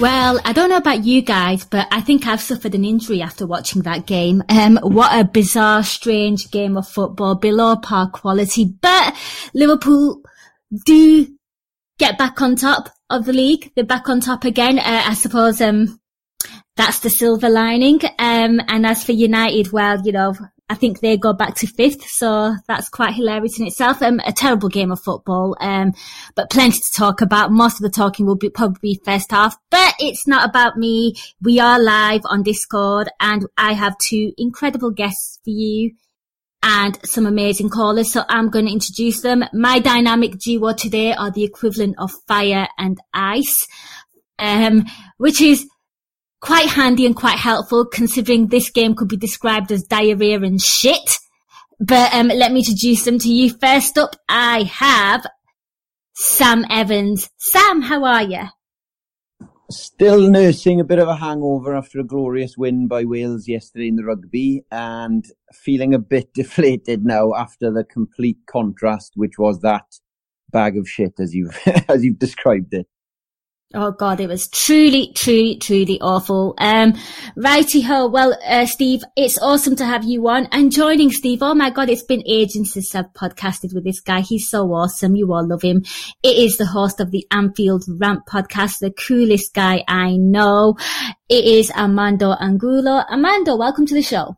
Well, I don't know about you guys, but I think I've suffered an injury after watching that game. Um, what a bizarre, strange game of football, below par quality. But Liverpool do get back on top of the league. They're back on top again. Uh, I suppose, um, that's the silver lining. Um, and as for United, well, you know, I think they go back to fifth, so that's quite hilarious in itself. Um, a terrible game of football, um, but plenty to talk about. Most of the talking will be probably first half, but it's not about me. We are live on Discord, and I have two incredible guests for you and some amazing callers. So I'm going to introduce them. My dynamic duo today are the equivalent of fire and ice, um, which is quite handy and quite helpful considering this game could be described as diarrhea and shit. But um, let me introduce them to you. First up, I have Sam Evans. Sam, how are you? Still nursing a bit of a hangover after a glorious win by Wales yesterday in the rugby and feeling a bit deflated now after the complete contrast, which was that bag of shit as you've, as you've described it. Oh God, it was truly, truly, truly awful. Um, righty ho. Well, uh, Steve, it's awesome to have you on and joining Steve. Oh my God, it's been ages since I've podcasted with this guy. He's so awesome. You all love him. It is the host of the Anfield Rant podcast, the coolest guy I know. It is Armando Angulo. Armando, welcome to the show.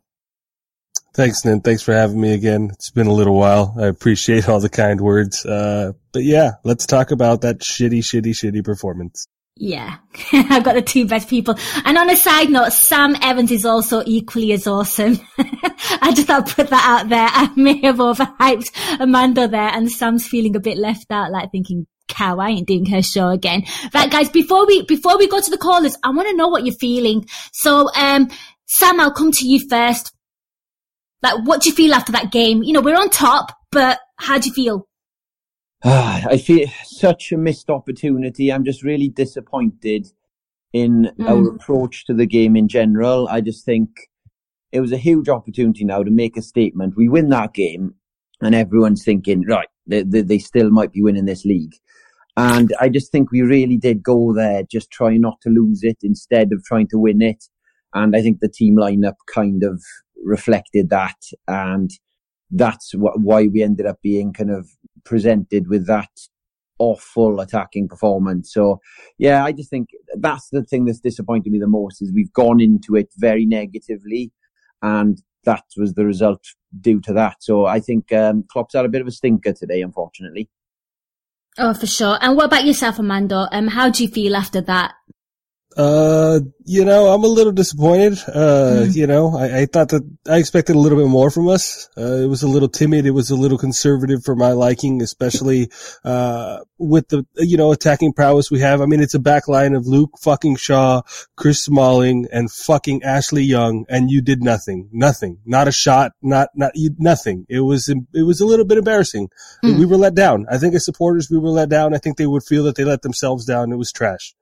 Thanks, Nan. Thanks for having me again. It's been a little while. I appreciate all the kind words. Uh, but yeah, let's talk about that shitty, shitty, shitty performance. Yeah, I've got the two best people. And on a side note, Sam Evans is also equally as awesome. I just thought I'd put that out there. I may have overhyped Armando there and Sam's feeling a bit left out, like thinking, cow, I ain't doing her show again. Right, guys, before we, before we go to the callers, I want to know what you're feeling. So, um, Sam, I'll come to you first. Like, what do you feel after that game? You know, we're on top, but how do you feel? Ah, I feel such a missed opportunity. I'm just really disappointed in Mm. our approach to the game in general. I just think it was a huge opportunity now to make a statement. We win that game and everyone's thinking, right, they, they, they still might be winning this league. And I just think we really did go there, just trying not to lose it instead of trying to win it. And I think the team lineup kind of reflected that. And that's wh- why we ended up being kind of presented with that awful attacking performance. So yeah, I just think that's the thing that's disappointed me the most is we've gone into it very negatively and that was the result due to that. So I think um, Klopp's had a bit of a stinker today, unfortunately. Oh, for sure. And what about yourself, Armando? Um, how do you feel after that? Uh, you know, I'm a little disappointed. Uh, mm. you know, I, I, thought that I expected a little bit more from us. Uh, it was a little timid. It was a little conservative for my liking, especially, uh, with the, you know, attacking prowess we have. I mean, it's a back line of Luke fucking Shaw, Chris Smalling, and fucking Ashley Young, and you did nothing. Nothing. Not a shot. Not, not, you, nothing. It was, it was a little bit embarrassing. Mm. We were let down. I think as supporters, we were let down. I think they would feel that they let themselves down. It was trash.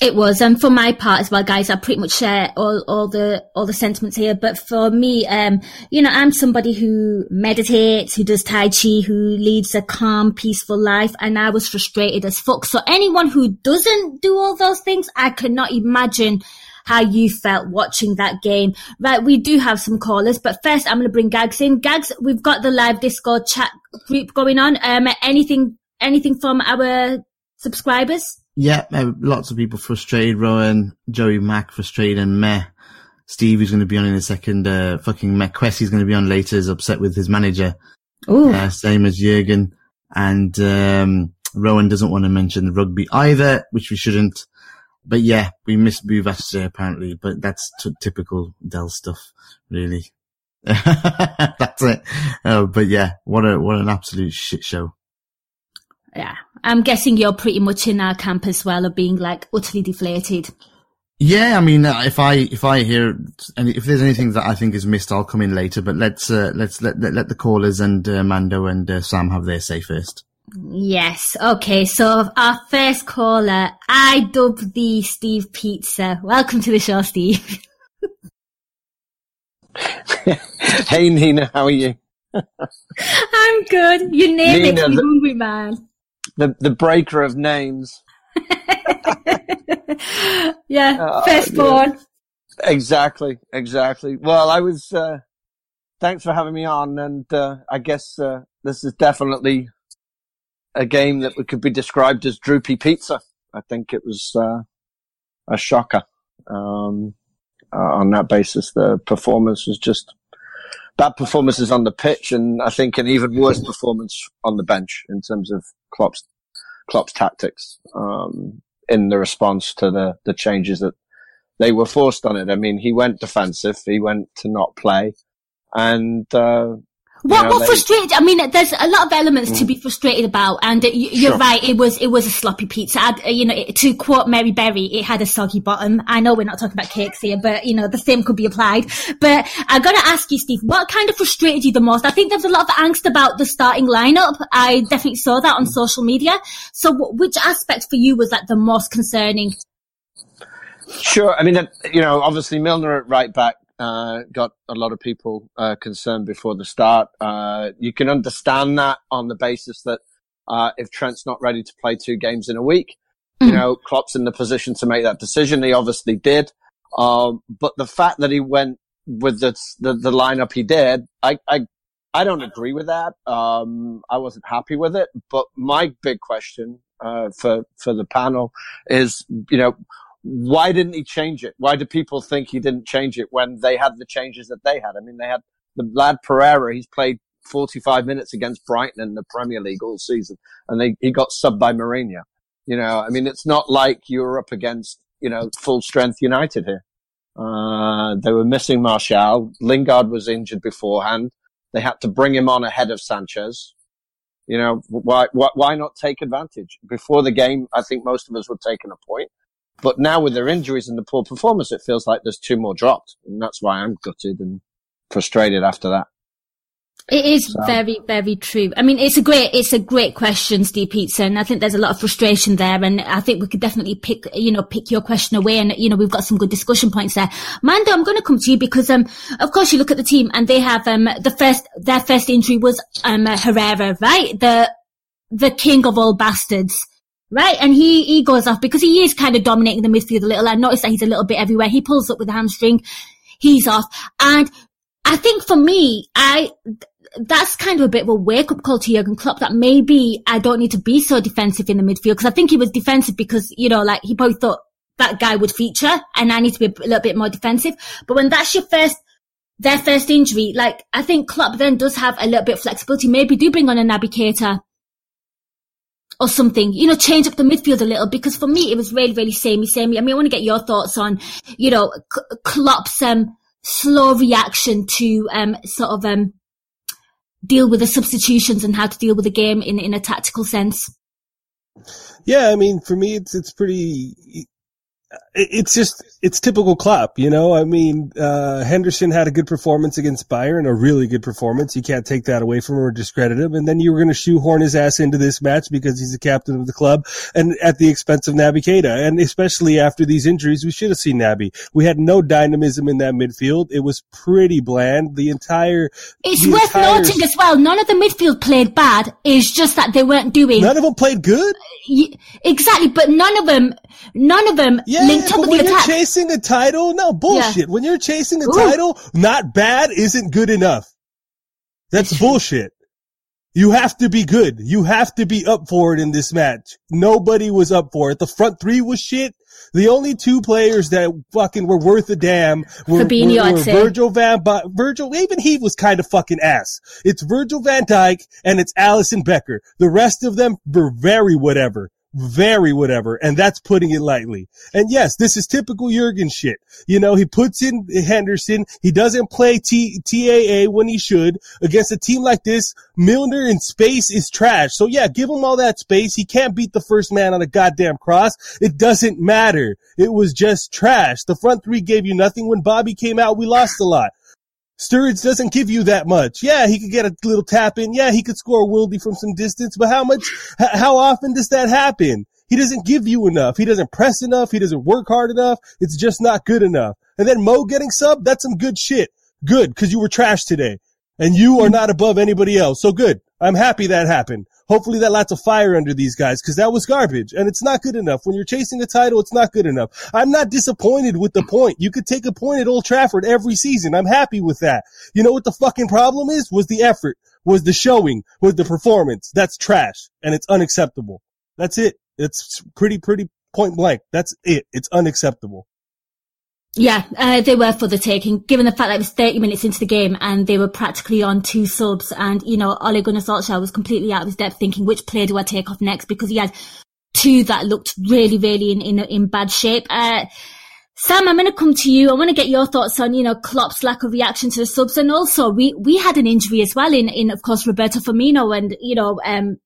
It was, and for my part as well, guys, I pretty much share all, all the all the sentiments here. But for me, um, you know, I'm somebody who meditates, who does tai chi, who leads a calm, peaceful life, and I was frustrated as fuck. So anyone who doesn't do all those things, I cannot imagine how you felt watching that game. Right, we do have some callers, but first I'm going to bring Gags in. Gags, we've got the live Discord chat group going on. Um, anything, anything from our subscribers? Yeah, uh, lots of people frustrated. Rowan, Joey Mack frustrated, and Meh. Steve is going to be on in a second. Uh, fucking Meh Quessie's going to be on later. Is upset with his manager. Uh, same as Jurgen. And um, Rowan doesn't want to mention the rugby either, which we shouldn't. But yeah, we missed today apparently, but that's t- typical Dell stuff, really. that's it. Oh, but yeah, what a what an absolute shit show. Yeah, I'm guessing you're pretty much in our camp as well of being like utterly deflated. Yeah, I mean, uh, if I if I hear any, if there's anything that I think is missed, I'll come in later. But let's uh, let's let, let, let the callers and uh, Mando and uh, Sam have their say first. Yes. Okay. So our first caller, I dub the Steve Pizza. Welcome to the show, Steve. hey Nina, how are you? I'm good. Your name Nina, makes me the, hungry, man the the breaker of names. yeah, uh, firstborn. Yeah. Exactly, exactly. Well, I was. Uh, thanks for having me on, and uh, I guess uh, this is definitely a game that could be described as droopy pizza. I think it was uh, a shocker. Um, uh, on that basis, the performance was just bad performances on the pitch, and I think an even worse performance on the bench in terms of Klopp's Klopp's tactics um, in the response to the the changes that they were forced on it. I mean, he went defensive, he went to not play, and uh, what, what frustrated? I mean, there's a lot of elements mm. to be frustrated about, and uh, you're sure. right. It was it was a sloppy pizza. I'd, uh, you know, to quote Mary Berry, it had a soggy bottom. I know we're not talking about cakes here, but you know, the same could be applied. But I gotta ask you, Steve, what kind of frustrated you the most? I think there's a lot of angst about the starting lineup. I definitely saw that on mm. social media. So, which aspect for you was like the most concerning? Sure. I mean, you know, obviously Milner at right back uh, got a lot of people uh, concerned before the start. Uh, you can understand that on the basis that uh, if Trent's not ready to play two games in a week, you know, Klopp's in the position to make that decision. He obviously did. Um, but the fact that he went with the, the, the lineup he did, I, I, I don't agree with that. Um, I wasn't happy with it. But my big question uh, for for the panel is, you know, why didn't he change it? Why do people think he didn't change it when they had the changes that they had? I mean, they had the lad Pereira. He's played 45 minutes against Brighton in the Premier League all season, and they, he got subbed by Mourinho. You know, I mean, it's not like you were up against, you know, full strength United here. Uh, they were missing Martial. Lingard was injured beforehand. They had to bring him on ahead of Sanchez. You know, why, why, why not take advantage? Before the game, I think most of us would take a point. But now with their injuries and the poor performance, it feels like there's two more dropped. And that's why I'm gutted and frustrated after that. It is so. very, very true. I mean, it's a great, it's a great question, Steve Pizza, and I think there's a lot of frustration there, and I think we could definitely pick, you know, pick your question away, and you know, we've got some good discussion points there. Mando, I'm going to come to you because, um, of course, you look at the team, and they have, um, the first, their first injury was um Herrera, right? The the king of all bastards right? And he, he goes off because he is kind of dominating the midfield a little. I noticed that he's a little bit everywhere. He pulls up with a hamstring. He's off. And I think for me, I, that's kind of a bit of a wake up call to Jurgen Klopp that maybe I don't need to be so defensive in the midfield because I think he was defensive because, you know, like he probably thought that guy would feature and I need to be a little bit more defensive. But when that's your first, their first injury, like I think Klopp then does have a little bit of flexibility. Maybe do bring on a Naby Keita or something, you know, change up the midfield a little because for me it was really, really samey, samey. I mean, I want to get your thoughts on, you know, Klopp's, um, slow reaction to, um, sort of, um, deal with the substitutions and how to deal with the game in, in a tactical sense. Yeah, I mean, for me, it's, it's pretty, it's just it's typical Klopp, you know. I mean, uh, Henderson had a good performance against Bayern, a really good performance. You can't take that away from him or discredit him. And then you were going to shoehorn his ass into this match because he's the captain of the club, and at the expense of Naby Keita. And especially after these injuries, we should have seen Naby. We had no dynamism in that midfield. It was pretty bland. The entire. It's the worth entire, noting as well. None of the midfield played bad. It's just that they weren't doing. None of them played good. Exactly, but none of them, none of them yeah, linked up but with when the you're attack. chasing a title, no bullshit. Yeah. When you're chasing a Ooh. title, not bad isn't good enough. That's bullshit. You have to be good. You have to be up for it in this match. Nobody was up for it. The front three was shit. The only two players that fucking were worth a damn were, Fabinho, were, were. Virgil van ba- Virgil. Even he was kind of fucking ass. It's Virgil van Dijk and it's Alisson Becker. The rest of them were very whatever. Very whatever. And that's putting it lightly. And yes, this is typical Jurgen shit. You know, he puts in Henderson. He doesn't play T- TAA when he should. Against a team like this, Milner in space is trash. So yeah, give him all that space. He can't beat the first man on a goddamn cross. It doesn't matter. It was just trash. The front three gave you nothing. When Bobby came out, we lost a lot. Sturridge doesn't give you that much. Yeah, he could get a little tap in. Yeah, he could score a worldie from some distance, but how much, how often does that happen? He doesn't give you enough. He doesn't press enough. He doesn't work hard enough. It's just not good enough. And then Mo getting sub, that's some good shit. Good, cause you were trash today. And you are hmm. not above anybody else. So good. I'm happy that happened. Hopefully that lights a fire under these guys because that was garbage and it's not good enough. When you're chasing a title, it's not good enough. I'm not disappointed with the point. You could take a point at Old Trafford every season. I'm happy with that. You know what the fucking problem is? Was the effort, was the showing, was the performance. That's trash and it's unacceptable. That's it. It's pretty, pretty point blank. That's it. It's unacceptable. Yeah, uh, they were for the taking, given the fact that it was 30 minutes into the game and they were practically on two subs and, you know, Ole Gunnar Solskjaer was completely out of his depth thinking which player do I take off next because he had two that looked really, really in, in, in bad shape. Uh, Sam, I'm going to come to you. I want to get your thoughts on, you know, Klopp's lack of reaction to the subs. And also, we, we had an injury as well in, in, of course, Roberto Firmino. And, you know, um,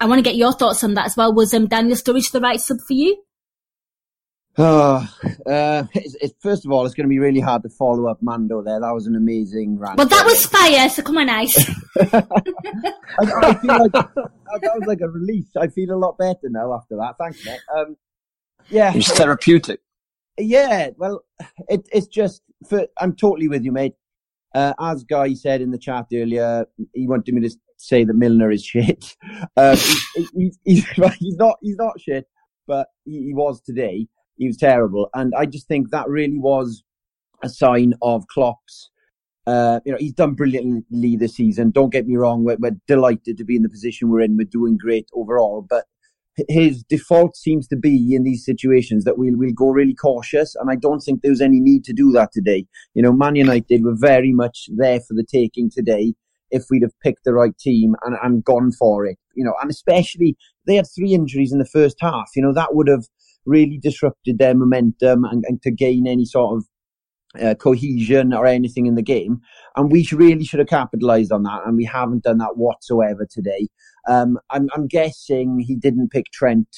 I want to get your thoughts on that as well. Was, um, Daniel Sturridge the right sub for you? Oh, uh, it's, it's, first of all, it's going to be really hard to follow up Mando there. That was an amazing rant. Well, that was fire, so come on, Ice. I, I feel like that was like a release. I feel a lot better now after that. Thanks, mate. Um, yeah, It's therapeutic. yeah. Well, it, it's just for. I'm totally with you, mate. Uh, as Guy said in the chat earlier, he wanted me to say that Milner is shit. Um, he, he, he's, he's not. He's not shit, but he, he was today. He was terrible, and I just think that really was a sign of Klopp's. Uh, you know, he's done brilliantly this season. Don't get me wrong. We're, we're delighted to be in the position we're in. We're doing great overall, but his default seems to be in these situations that we'll, we'll go really cautious. And I don't think there was any need to do that today. You know, Man United were very much there for the taking today if we'd have picked the right team and, and gone for it. You know, and especially they had three injuries in the first half. You know, that would have really disrupted their momentum and, and to gain any sort of uh, cohesion or anything in the game. And we really should have capitalised on that. And we haven't done that whatsoever today. Um, I'm, I'm guessing he didn't pick Trent,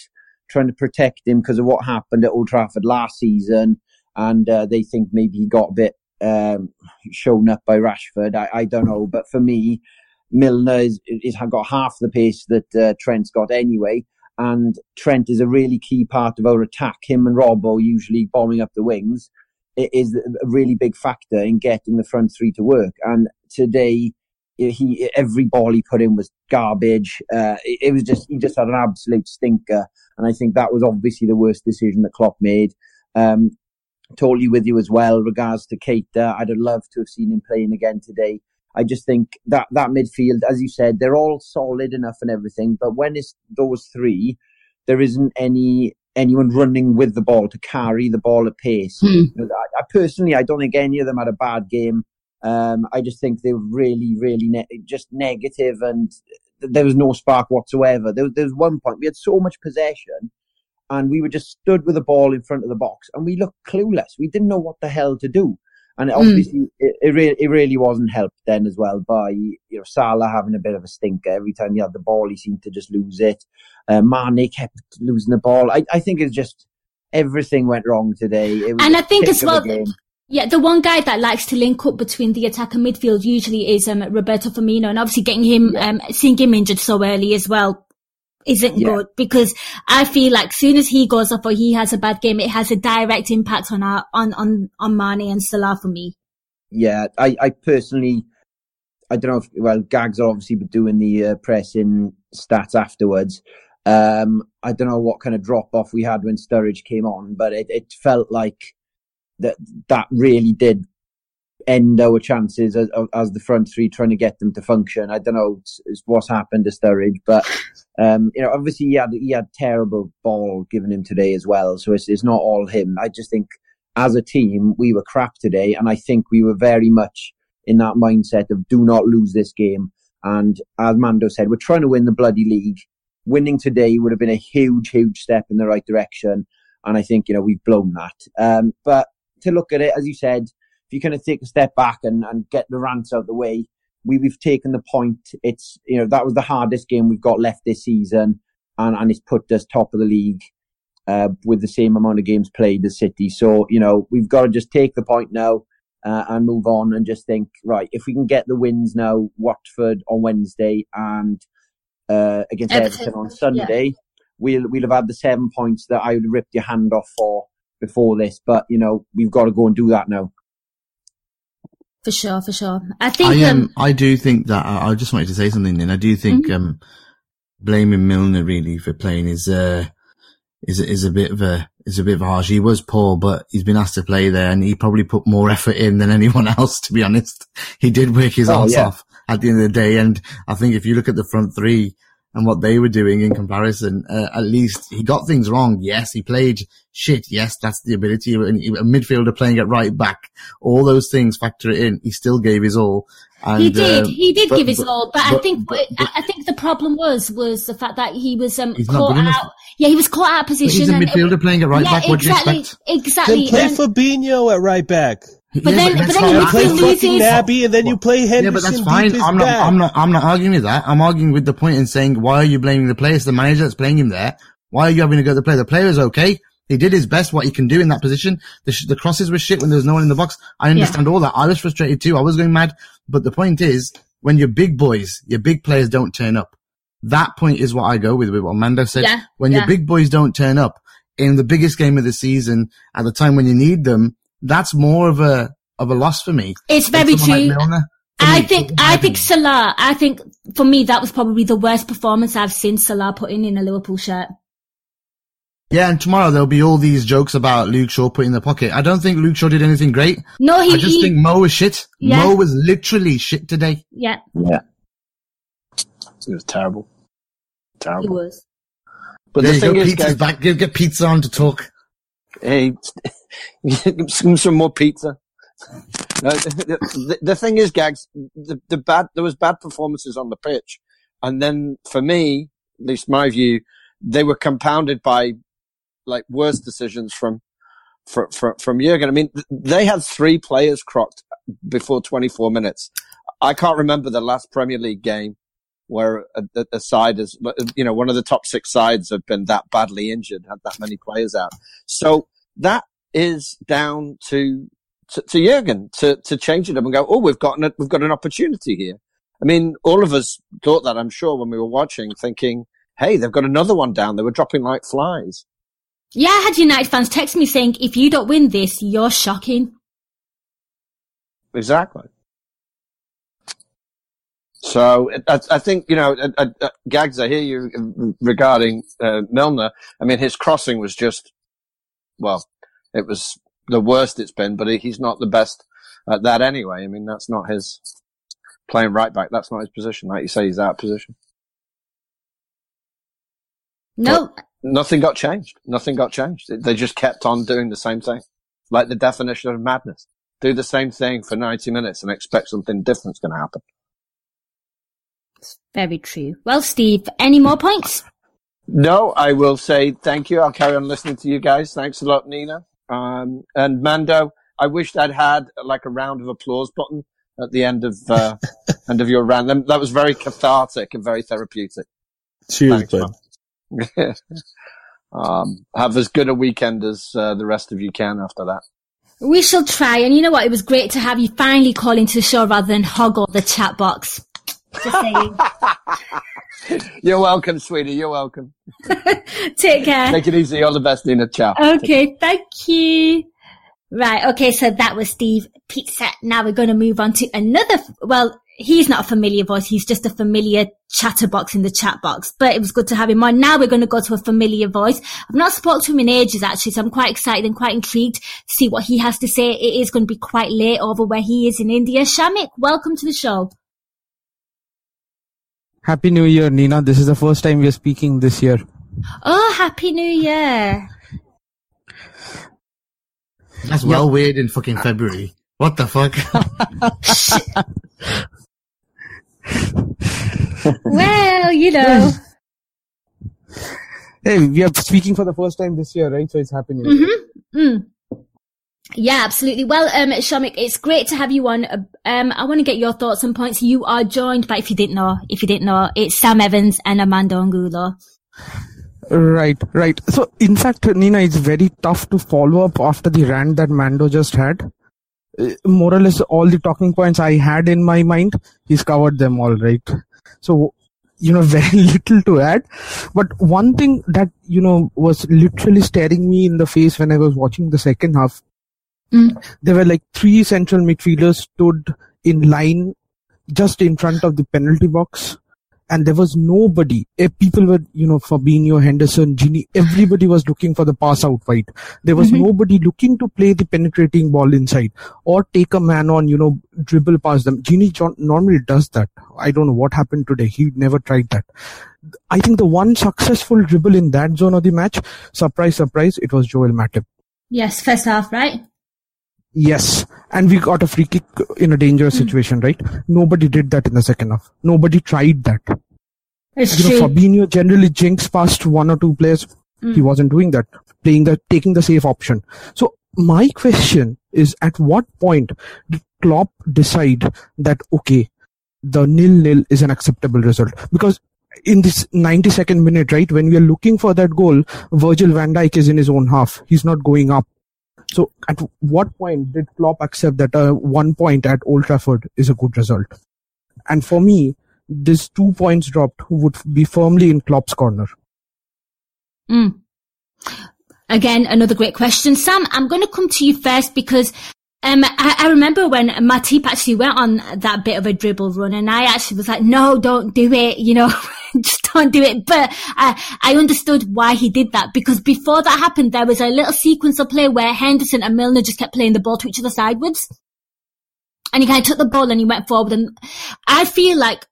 trying to protect him because of what happened at Old Trafford last season. And uh, they think maybe he got a bit um, shown up by Rashford. I, I don't know. But for me, Milner is, is got half the pace that uh, Trent's got anyway. And Trent is a really key part of our attack. Him and Robbo usually bombing up the wings it is a really big factor in getting the front three to work. And today, he every ball he put in was garbage. Uh, it, it was just he just had an absolute stinker, and I think that was obviously the worst decision that Klopp made. Um, totally with you as well. Regards to Keita, I'd have loved to have seen him playing again today. I just think that that midfield, as you said, they're all solid enough and everything, but when it's those three, there isn't any anyone running with the ball to carry the ball at pace. Hmm. I, I personally, I don't think any of them had a bad game. Um, I just think they were really, really ne- just negative and there was no spark whatsoever. There, there was one point we had so much possession, and we were just stood with the ball in front of the box, and we looked clueless. We didn't know what the hell to do. And obviously, mm. it, it, re- it, really wasn't helped then as well by you know Salah having a bit of a stinker. Every time he had the ball, he seemed to just lose it. Uh, Mane kept losing the ball. I, I think it's just everything went wrong today. and I think as well, yeah, the one guy that likes to link up between the attack and midfield usually is um, Roberto Firmino, and obviously getting him, yeah. um, seeing him injured so early as well isn't yeah. good because I feel like soon as he goes off or he has a bad game, it has a direct impact on our on on on Mane and Salah for me. Yeah, I I personally, I don't know if well, Gags obviously be doing the uh, pressing stats afterwards. Um, I don't know what kind of drop off we had when Sturridge came on, but it, it felt like that that really did end our chances as, as, the front three trying to get them to function. I don't know what's happened to Sturridge, but um, you know, obviously he had he had terrible ball given him today as well. So it's it's not all him. I just think as a team we were crap today, and I think we were very much in that mindset of do not lose this game. And as Mando said, we're trying to win the bloody league. Winning today would have been a huge, huge step in the right direction. And I think, you know, we've blown that. Um, but to look at it, as you said, if you kind of take a step back and, and get the rants out of the way, we, we've taken the point. It's, you know, that was the hardest game we've got left this season and, and it's put us top of the league, uh, with the same amount of games played as City. So, you know, we've got to just take the point now, uh, and move on and just think, right, if we can get the wins now, Watford on Wednesday and, uh, against Everton, Everton on Sunday, yeah. we'll, we'll have had the seven points that I would have ripped your hand off for before this. But, you know, we've got to go and do that now. For sure, for sure. I think I um, um I do think that I, I, just wanted to say something. Then I do think mm-hmm. um blaming Milner really for playing is uh is is a bit of a is a bit of a harsh. He was poor, but he's been asked to play there, and he probably put more effort in than anyone else. To be honest, he did work his oh, arse yeah. off at the end of the day. And I think if you look at the front three, and what they were doing in comparison. Uh, at least he got things wrong. Yes, he played shit. Yes, that's the ability of a midfielder playing at right back. All those things factor it in. He still gave his all. And, he did. Uh, he did but, give his but, all, but, but I think I think the problem was was the fact that he was um, caught out. Yeah, he was caught out of position. he's a midfielder it, playing at right yeah, back. What exactly, do you expect? Exactly. Then play and, Fabinho at right back. But yeah, then, but, but then you play fucking Naby, and then you play Henderson. Yeah, but that's fine. I'm not. I'm not. I'm not arguing with that. I'm arguing with the point in saying why are you blaming the player? It's the manager that's playing him there. Why are you having to go to the player? The player is okay. He did his best, what he can do in that position. The, sh- the crosses were shit when there was no one in the box. I understand yeah. all that. I was frustrated too. I was going mad. But the point is, when your big boys, your big players don't turn up, that point is what I go with, with what Mando said. Yeah. When yeah. your big boys don't turn up in the biggest game of the season at the time when you need them, that's more of a, of a loss for me. It's very true. Like I me, think, I think Salah, I think for me that was probably the worst performance I've seen Salah put in in a Liverpool shirt. Yeah, and tomorrow there'll be all these jokes about Luke Shaw putting in the pocket. I don't think Luke Shaw did anything great. No, he. I just he, think Mo was shit. Yeah. Mo was literally shit today. Yeah. Yeah. It was terrible. Terrible. He was. But there the thing go, is, pizza's guys, back. Get, get pizza on to talk. Hey, some, more pizza. No, the, the, the, thing is, Gags, the, the bad, there was bad performances on the pitch. And then for me, at least my view, they were compounded by like worse decisions from, from, from, from Jurgen. I mean, they had three players crocked before 24 minutes. I can't remember the last Premier League game where a, a, side is, you know, one of the top six sides have been that badly injured, had that many players out. So that is down to to, to Jurgen to, to change it up and go, oh, we've got an, we've got an opportunity here. I mean, all of us thought that, I'm sure, when we were watching, thinking, hey, they've got another one down. They were dropping like flies. Yeah, I had United fans text me saying, if you don't win this, you're shocking. Exactly. So I, I, think you know, uh, uh, Gags. I hear you regarding uh, Milner. I mean, his crossing was just well, it was the worst it's been, but he's not the best at that anyway. I mean, that's not his playing right back. That's not his position. Like you say, he's out of position. No. But nothing got changed. Nothing got changed. They just kept on doing the same thing. Like the definition of madness. Do the same thing for 90 minutes and expect something different's going to happen. It's very true. Well, Steve, any more points? No, I will say thank you. I'll carry on listening to you guys. Thanks a lot, Nina. Um, and Mando, I wished I'd had like a round of applause button at the end of uh, end of your rant. That- That was very cathartic and very therapeutic. Cheers, Thanks, man. um, have as good a weekend as uh, the rest of you can after that. We shall try. And you know what? It was great to have you finally call into the show rather than hoggle the chat box. You're welcome, sweetie. You're welcome. Take care. Take it easy. All the best, Nina. Ciao. Okay, thank you. Right, okay, so that was Steve Pizza. Now we're going to move on to another, well, he's not a familiar voice, he's just a familiar chatterbox in the chat box, but it was good to have him on. Now we're going to go to a familiar voice. I've not spoken to him in ages actually, so I'm quite excited and quite intrigued to see what he has to say. It is going to be quite late over where he is in India. Shamik, welcome to the show. Happy New Year, Nina. This is the first time we are speaking this year. Oh, Happy New Year. That's well weird in fucking February. What the fuck? well, you know. Hey, we are speaking for the first time this year, right? So it's Happy New Year. Mm-hmm. Mm. Yeah, absolutely. Well, um, Shamik, it's great to have you on. Uh, Um, I want to get your thoughts and points. You are joined by, if you didn't know, if you didn't know, it's Sam Evans and Armando Angulo. Right, right. So, in fact, Nina, it's very tough to follow up after the rant that Mando just had. Uh, More or less, all the talking points I had in my mind, he's covered them all, right? So, you know, very little to add. But one thing that, you know, was literally staring me in the face when I was watching the second half, there were like three central midfielders stood in line just in front of the penalty box and there was nobody. Eh, People were, you know, Fabinho, Henderson, Gini, everybody was looking for the pass out wide. There was Mhm. nobody looking to play the penetrating ball inside or take a man on, you know, dribble past them. Gini John normally does that. I don't know what happened today. He never tried that. I think the one successful dribble in that zone of the match, surprise, surprise, it was Joel Matip. Yes, first half, right? Yes, and we got a free kick in a dangerous situation, right? Nobody did that in the second half. Nobody tried that. It's you know, true. Fabinho generally jinks past one or two players. Mm. He wasn't doing that, playing the taking the safe option. So my question is: At what point did Klopp decide that okay, the nil nil is an acceptable result? Because in this 92nd minute, right, when we are looking for that goal, Virgil van Dijk is in his own half. He's not going up. So at what point did Klopp accept that uh, one point at Old Trafford is a good result? And for me, this two points dropped would be firmly in Klopp's corner. Mm. Again, another great question. Sam, I'm going to come to you first because um, I, I remember when Matip actually went on that bit of a dribble run and I actually was like, no, don't do it, you know, just don't do it. But I, I understood why he did that because before that happened, there was a little sequence of play where Henderson and Milner just kept playing the ball to each other sideways. And he kind of took the ball and he went forward and I feel like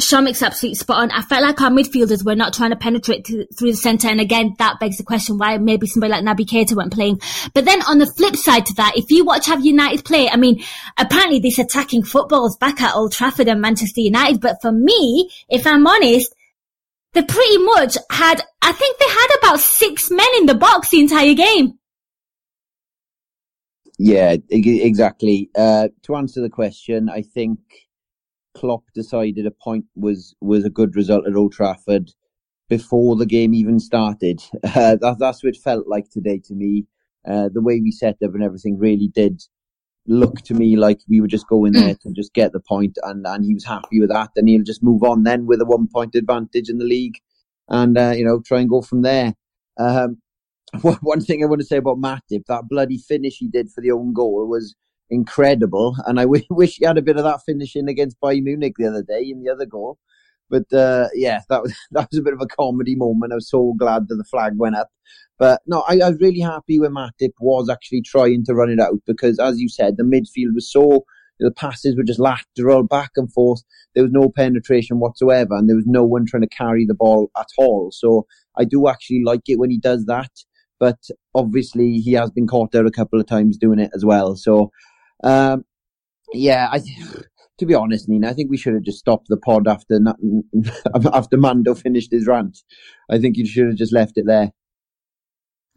Shamik's absolutely spot on. I felt like our midfielders were not trying to penetrate th- through the centre. And again, that begs the question why maybe somebody like Naby Keita weren't playing. But then on the flip side to that, if you watch how United play, I mean, apparently this attacking football is back at Old Trafford and Manchester United. But for me, if I'm honest, they pretty much had, I think they had about six men in the box the entire game. Yeah, exactly. Uh, to answer the question, I think Klopp decided a point was was a good result at Old Trafford before the game even started. Uh, that, that's what it felt like today to me. Uh, the way we set up and everything really did look to me like we were just going there to just get the point, and and he was happy with that, and he'll just move on then with a one point advantage in the league, and uh, you know try and go from there. Um, one one thing I want to say about Matip, that bloody finish he did for the own goal was incredible, and I w- wish he had a bit of that finishing against Bayern Munich the other day in the other goal. But uh, yeah, that was that was a bit of a comedy moment. I was so glad that the flag went up. But no, I, I was really happy when Matip was actually trying to run it out because, as you said, the midfield was so the passes were just lateral back and forth. There was no penetration whatsoever, and there was no one trying to carry the ball at all. So I do actually like it when he does that. But obviously, he has been caught out a couple of times doing it as well. So um, yeah, I to be honest, Nina, I think we should have just stopped the pod after after Mando finished his rant. I think you should have just left it there.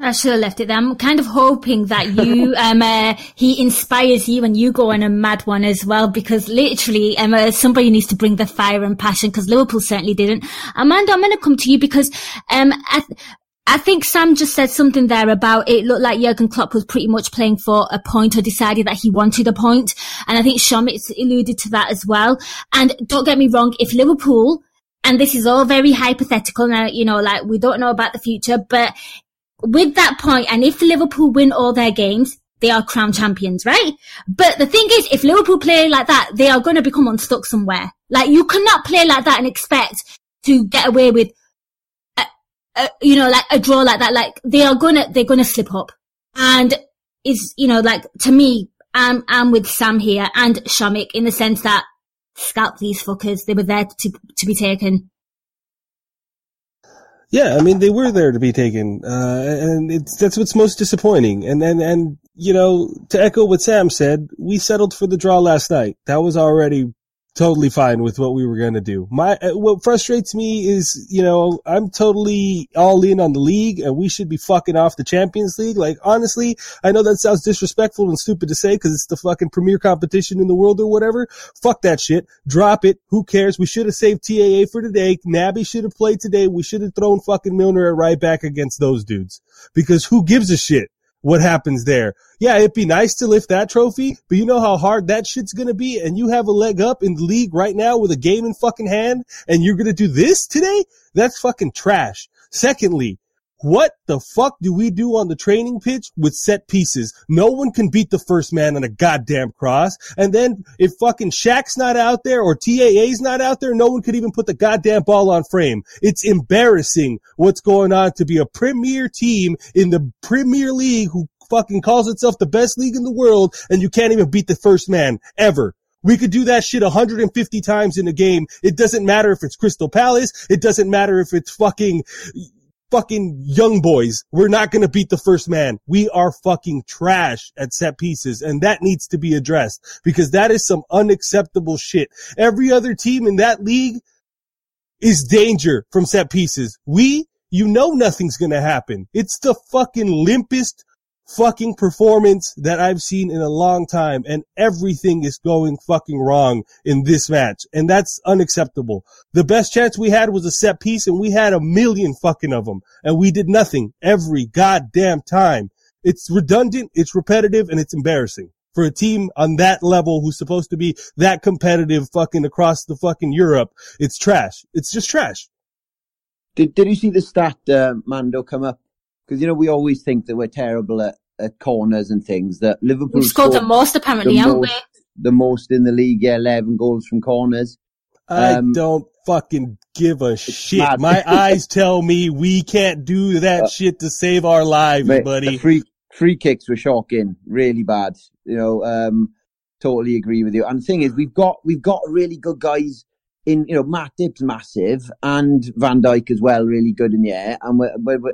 I should have left it there. I'm kind of hoping that you, um, uh, he inspires you and you go on a mad one as well, because literally, um, uh, somebody needs to bring the fire and passion, because Liverpool certainly didn't. Armando, I'm going to come to you because, um, I, I think Sam just said something there about it looked like Jurgen Klopp was pretty much playing for a point or decided that he wanted a point. And I think Shamik's alluded to that as well. And don't get me wrong, if Liverpool, and this is all very hypothetical now, you know, like we don't know about the future, but with that point, and if Liverpool win all their games, they are crown champions, right? But the thing is, if Liverpool play like that, they are going to become unstuck somewhere. Like you cannot play like that and expect to get away with, you know, like a draw like that. Like they are gonna, they're gonna slip up. And is, you know, like to me, I'm, I'm with Sam here and Shamik in the sense that scalp these fuckers. They were there to, to be taken. Yeah, I mean they were there to be taken, uh, and it's that's what's most disappointing. And and and you know, to echo what Sam said, we settled for the draw last night. That was already totally fine with what we were going to do. My uh, what frustrates me is, you know, I'm totally all in on the league and we should be fucking off the Champions League. Like honestly, I know that sounds disrespectful and stupid to say cuz it's the fucking premier competition in the world or whatever. Fuck that shit. Drop it. Who cares? We should have saved TAA for today. Naby should have played today. We should have thrown fucking Milner at right back against those dudes because who gives a shit? What happens there. Yeah, it'd be nice to lift that trophy, but you know how hard that shit's gonna be, and you have a leg up in the league right now with a game in fucking hand, and you're gonna do this today? That's fucking trash. Secondly, what the fuck do we do on the training pitch with set pieces? No one can beat the first man on a goddamn cross. And then if fucking Shaq's not out there or TAA's not out there, no one could even put the goddamn ball on frame. It's embarrassing what's going on to be a premier team in the Premier League who fucking calls itself the best league in the world and you can't even beat the first man ever. We could do that shit 150 times in a game. It doesn't matter if it's Crystal Palace. It doesn't matter if it's fucking fucking young boys. We're not going to beat the first man. We are fucking trash at set pieces and that needs to be addressed because that is some unacceptable shit. Every other team in that league is danger from set pieces. We, you know nothing's going to happen. It's the fucking limpest fucking performance that I've seen in a long time and everything is going fucking wrong in this match. And that's unacceptable. The best chance we had was a set piece and we had a million fucking of them and we did nothing every goddamn time. It's redundant, it's repetitive, and it's embarrassing for a team on that level who's supposed to be that competitive fucking across the fucking Europe. It's trash. It's just trash. Did, did you see the stat, uh, Mando, come up because you know we always think that we're terrible at, at corners and things. That Liverpool We've scored the most apparently, the haven't most, we? The most in the league, yeah, eleven goals from corners. I Um, don't fucking give a shit. mad. My eyes tell me we can't do that shit to save our lives, Mate, buddy. The free free kicks were shocking, really bad. You know, um, totally agree with you. And the thing is, we've got we've got really good guys in. You know, Matip's massive, and Van Dijk as well, really good in the air. And we're we're, we're,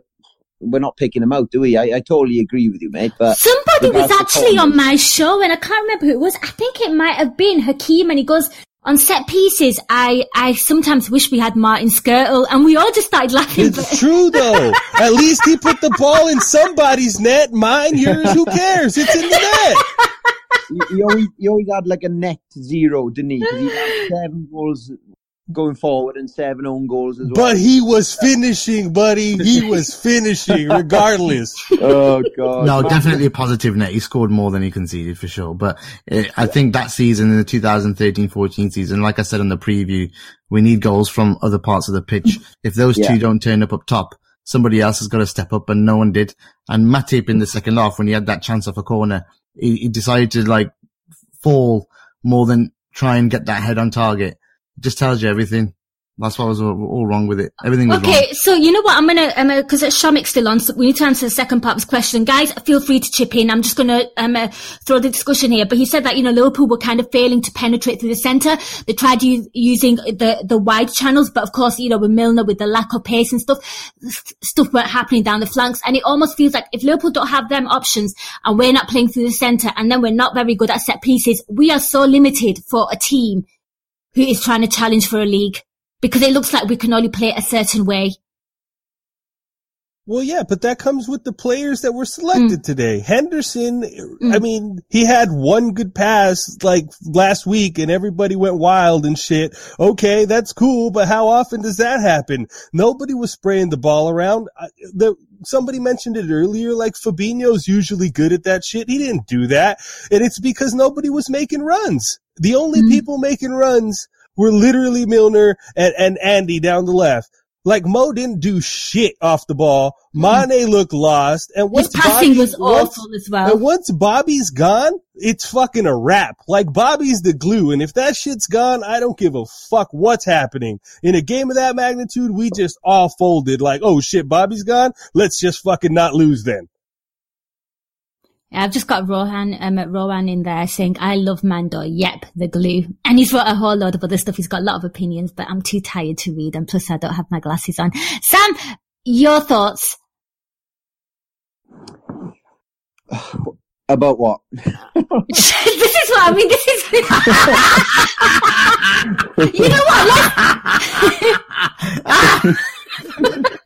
we're not picking them out, do we? I, I totally agree with you, mate. But Somebody was actually on my show, and I can't remember who it was. I think it might have been Hakeem, and he goes, on set pieces, I, I sometimes wish we had Martin Skrtel, and we all just started laughing. but- It's true though. At least he put the ball in somebody's net. Mine, yours, who cares? It's in the net. he, he always he always had like a net zero, didn't he? 'Cause he had seven goals going forward and seven own goals as well. But he was finishing, buddy. He was finishing regardless. oh god, No, definitely a positive net. He scored more than he conceded for sure. But uh, I think that season in the 2013-14 season, like I said in the preview, we need goals from other parts of the pitch. If those Yeah. two don't turn up up top, somebody else has got to step up and no one did. And Matip in the second half, when he had that chance off a corner, he, he decided to like fall more than try and get that head on target. Just tells you everything. That's what was all, wrong with it. Everything was Okay, wrong. so you know what? I'm gonna, um, because Shamik's still on, so we need to answer the second part of his question. Guys, feel free to chip in. I'm just gonna um, uh, throw the discussion here. But he said that you know Liverpool were kind of failing to penetrate through the centre. They tried u- using the the wide channels, but of course, you know, with Milner, with the lack of pace and stuff, s- stuff weren't happening down the flanks. And it almost feels like if Liverpool don't have them options and we're not playing through the centre, and then we're not very good at set pieces, we are so limited for a team who is trying to challenge for a league because it looks like we can only play it a certain way. Well, yeah, but that comes with the players that were selected today. Henderson, Mm. I mean, he had one good pass like last week and everybody went wild and shit. Okay, that's cool, but how often does that happen? Nobody was spraying the ball around. I- The, somebody mentioned it earlier, like Fabinho's usually good at that shit. He didn't do that. And it's because nobody was making runs. The only hmm. people making runs were literally Milner and, and Andy down the left. Like Mo didn't do shit off the ball. Hmm. Mane looked lost, and once passing Bobby- was once- awful as well. And once Bobby's gone, it's fucking a wrap. Like Bobby's the glue, and if that shit's gone, I don't give a fuck what's happening. In a game of that magnitude, we just all folded. Like, oh shit, Bobby's gone. Let's just fucking not lose then. I've just got Rohan, um, Rohan in there saying, I love Mando. Yep, the glue. And he's wrote a whole load of other stuff. He's got a lot of opinions, but I'm too tired to read. And plus I don't have my glasses on. Sam, your thoughts? About what? this is what I mean. This is, you know what?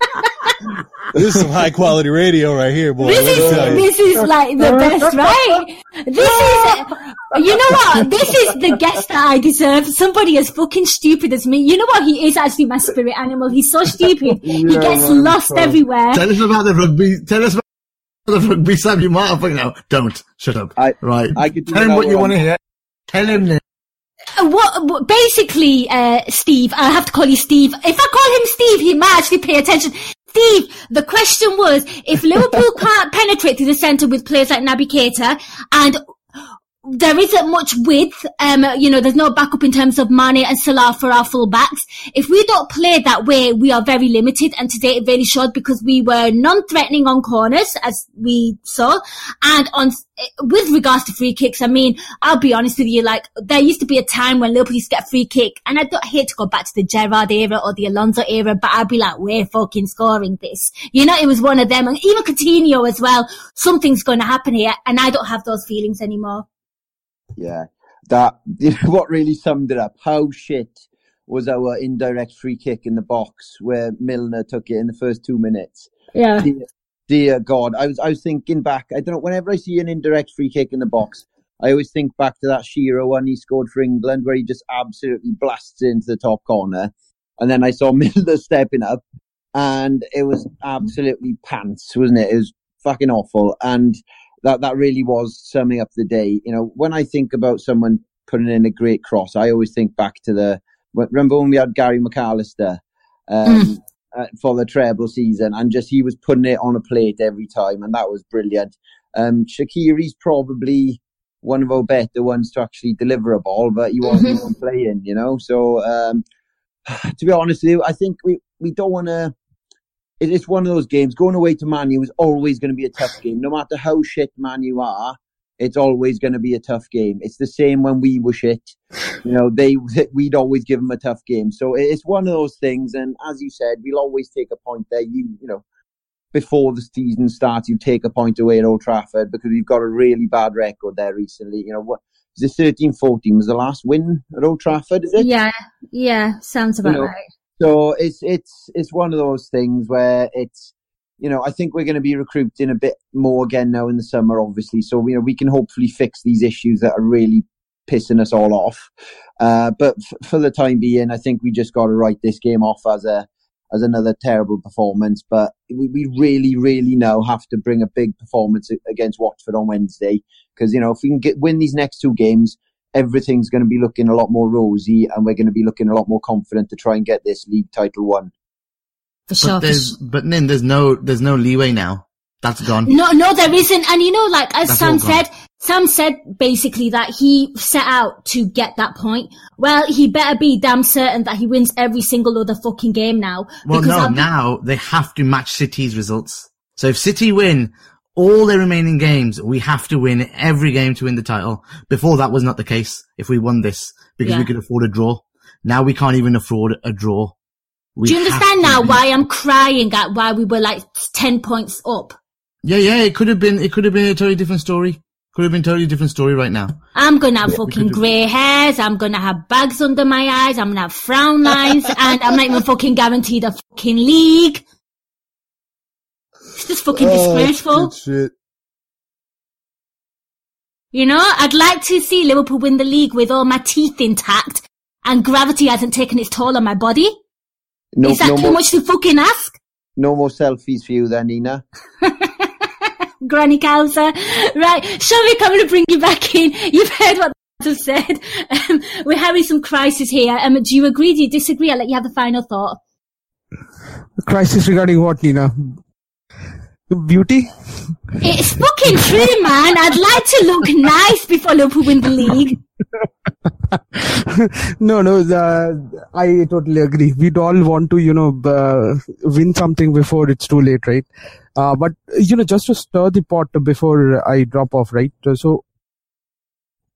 Let's- This is some high quality radio right here, boy. This Let me tell is, this is like the best, right? This is, you know what? This is the guest that I deserve. Somebody as fucking stupid as me. You know what? He is actually my spirit animal. He's so stupid. he Yeah, gets man, lost so- everywhere. Tell us about the rugby. Tell us about the rugby, Sam. You might have fucking now. Don't shut up. right. I could Tell him what you want to hear. Tell him. Now. Uh, What, what basically, uh, Steve, I have to call you Steve. If I call him Steve, he might actually pay attention. Steve, the question was, if Liverpool can't penetrate through the centre with players like Naby Keita, and there isn't much width, um, you know, there's no backup in terms of Mane and Salah for our full backs. If we don't play that way, we are very limited, and today it really showed because we were non-threatening on corners, as we saw, and on, with regards to free kicks, I mean, I'll be honest with you, like, there used to be a time when Liverpool used to get free kick, and I don't I hate to go back to the Gerrard era or the Alonso era, but I'd be like, we're fucking scoring this. You know, it was one of them, and even Coutinho as well, something's gonna happen here, and I don't have those feelings anymore. Yeah, that you know, what really summed it up. How shit was our indirect free kick in the box where Milner took it in the first two minutes? Yeah. Dear, dear God, I was I was thinking back. I don't know. Whenever I see an indirect free kick in the box, I always think back to that Shearer one he scored for England, where he just absolutely blasts into the top corner, and then I saw Milner stepping up, and it was absolutely pants, wasn't it? It was fucking awful, and that that really was summing up the day. You know, when I think about someone putting in a great cross, I always think back to the remember when we had Gary McAllister um, uh, for the treble season, and just he was putting it on a plate every time, and that was brilliant. Um, Shaqiri's probably one of our better ones to actually deliver a ball, but he wasn't even playing, you know. So um, to be honest with you, I think we we don't want to it's one of those games. Going away to Man U is always going to be a tough game. No matter how shit Man U are, it's always going to be a tough game. It's the same when we were shit. You know, they we'd always give them a tough game. So it's one of those things. And as you said, we'll always take a point there. You you know, before the season starts, you take a point away at Old Trafford because we've got a really bad record there recently. You know, what is it? 13 14 was the last win at Old Trafford, is it? Yeah, yeah, sounds about You know, right. So it's it's it's one of those things where it's you know I think we're going to be recruiting a bit more again now in the summer, obviously. So you know we can hopefully fix these issues that are really pissing us all off. Uh, but f- for the time being, I think we just got to write this game off as a as another terrible performance. But we, we really, really now have to bring a big performance against Watford on Wednesday because you know if we can get win these next two games, everything's going to be looking a lot more rosy, and we're going to be looking a lot more confident to try and get this league title won. For But there's, but Nin, there's no, there's no leeway now. That's gone. No, no, there isn't. And you know, like as That's Sam said, Sam said basically that he set out to get that point. Well, he better be damn certain that he wins every single other fucking game now. Well, no, be- now they have to match City's results. So if City win all their remaining games, we have to win every game to win the title. Before that was not the case. If we won this, because Yeah. we could afford a draw. Now we can't even afford a draw. We Do you understand now win. why I'm crying at why we were like 10 points up? Yeah, yeah, it could have been, it could have been a totally different story. Could have been a totally different story right now. I'm gonna have Yeah, fucking grey hairs, I'm gonna have bags under my eyes, I'm gonna have frown lines, and I'm not even fucking guaranteed a fucking league. It's just fucking Oh, disgraceful. good shit. You know, I'd like to see Liverpool win the league with all my teeth intact and gravity hasn't taken its toll on my body. No, Is that no too more, much to fucking ask? no more selfies for you then, Nina. Granny Kauser. Right, Shamik, I'm going to bring you back in. You've heard what I've said. Um, we're having some crisis here. Um, do you agree? Do you disagree? I'll let you have the final thought. Crisis regarding what, Nina? Beauty? It's fucking true, man. I'd like to look nice before Liverpool win the league. no, no, the, I totally agree. We'd all want to, you know, uh, win something before it's too late, right? Uh, but, you know, just to stir the pot before I drop off, right? So,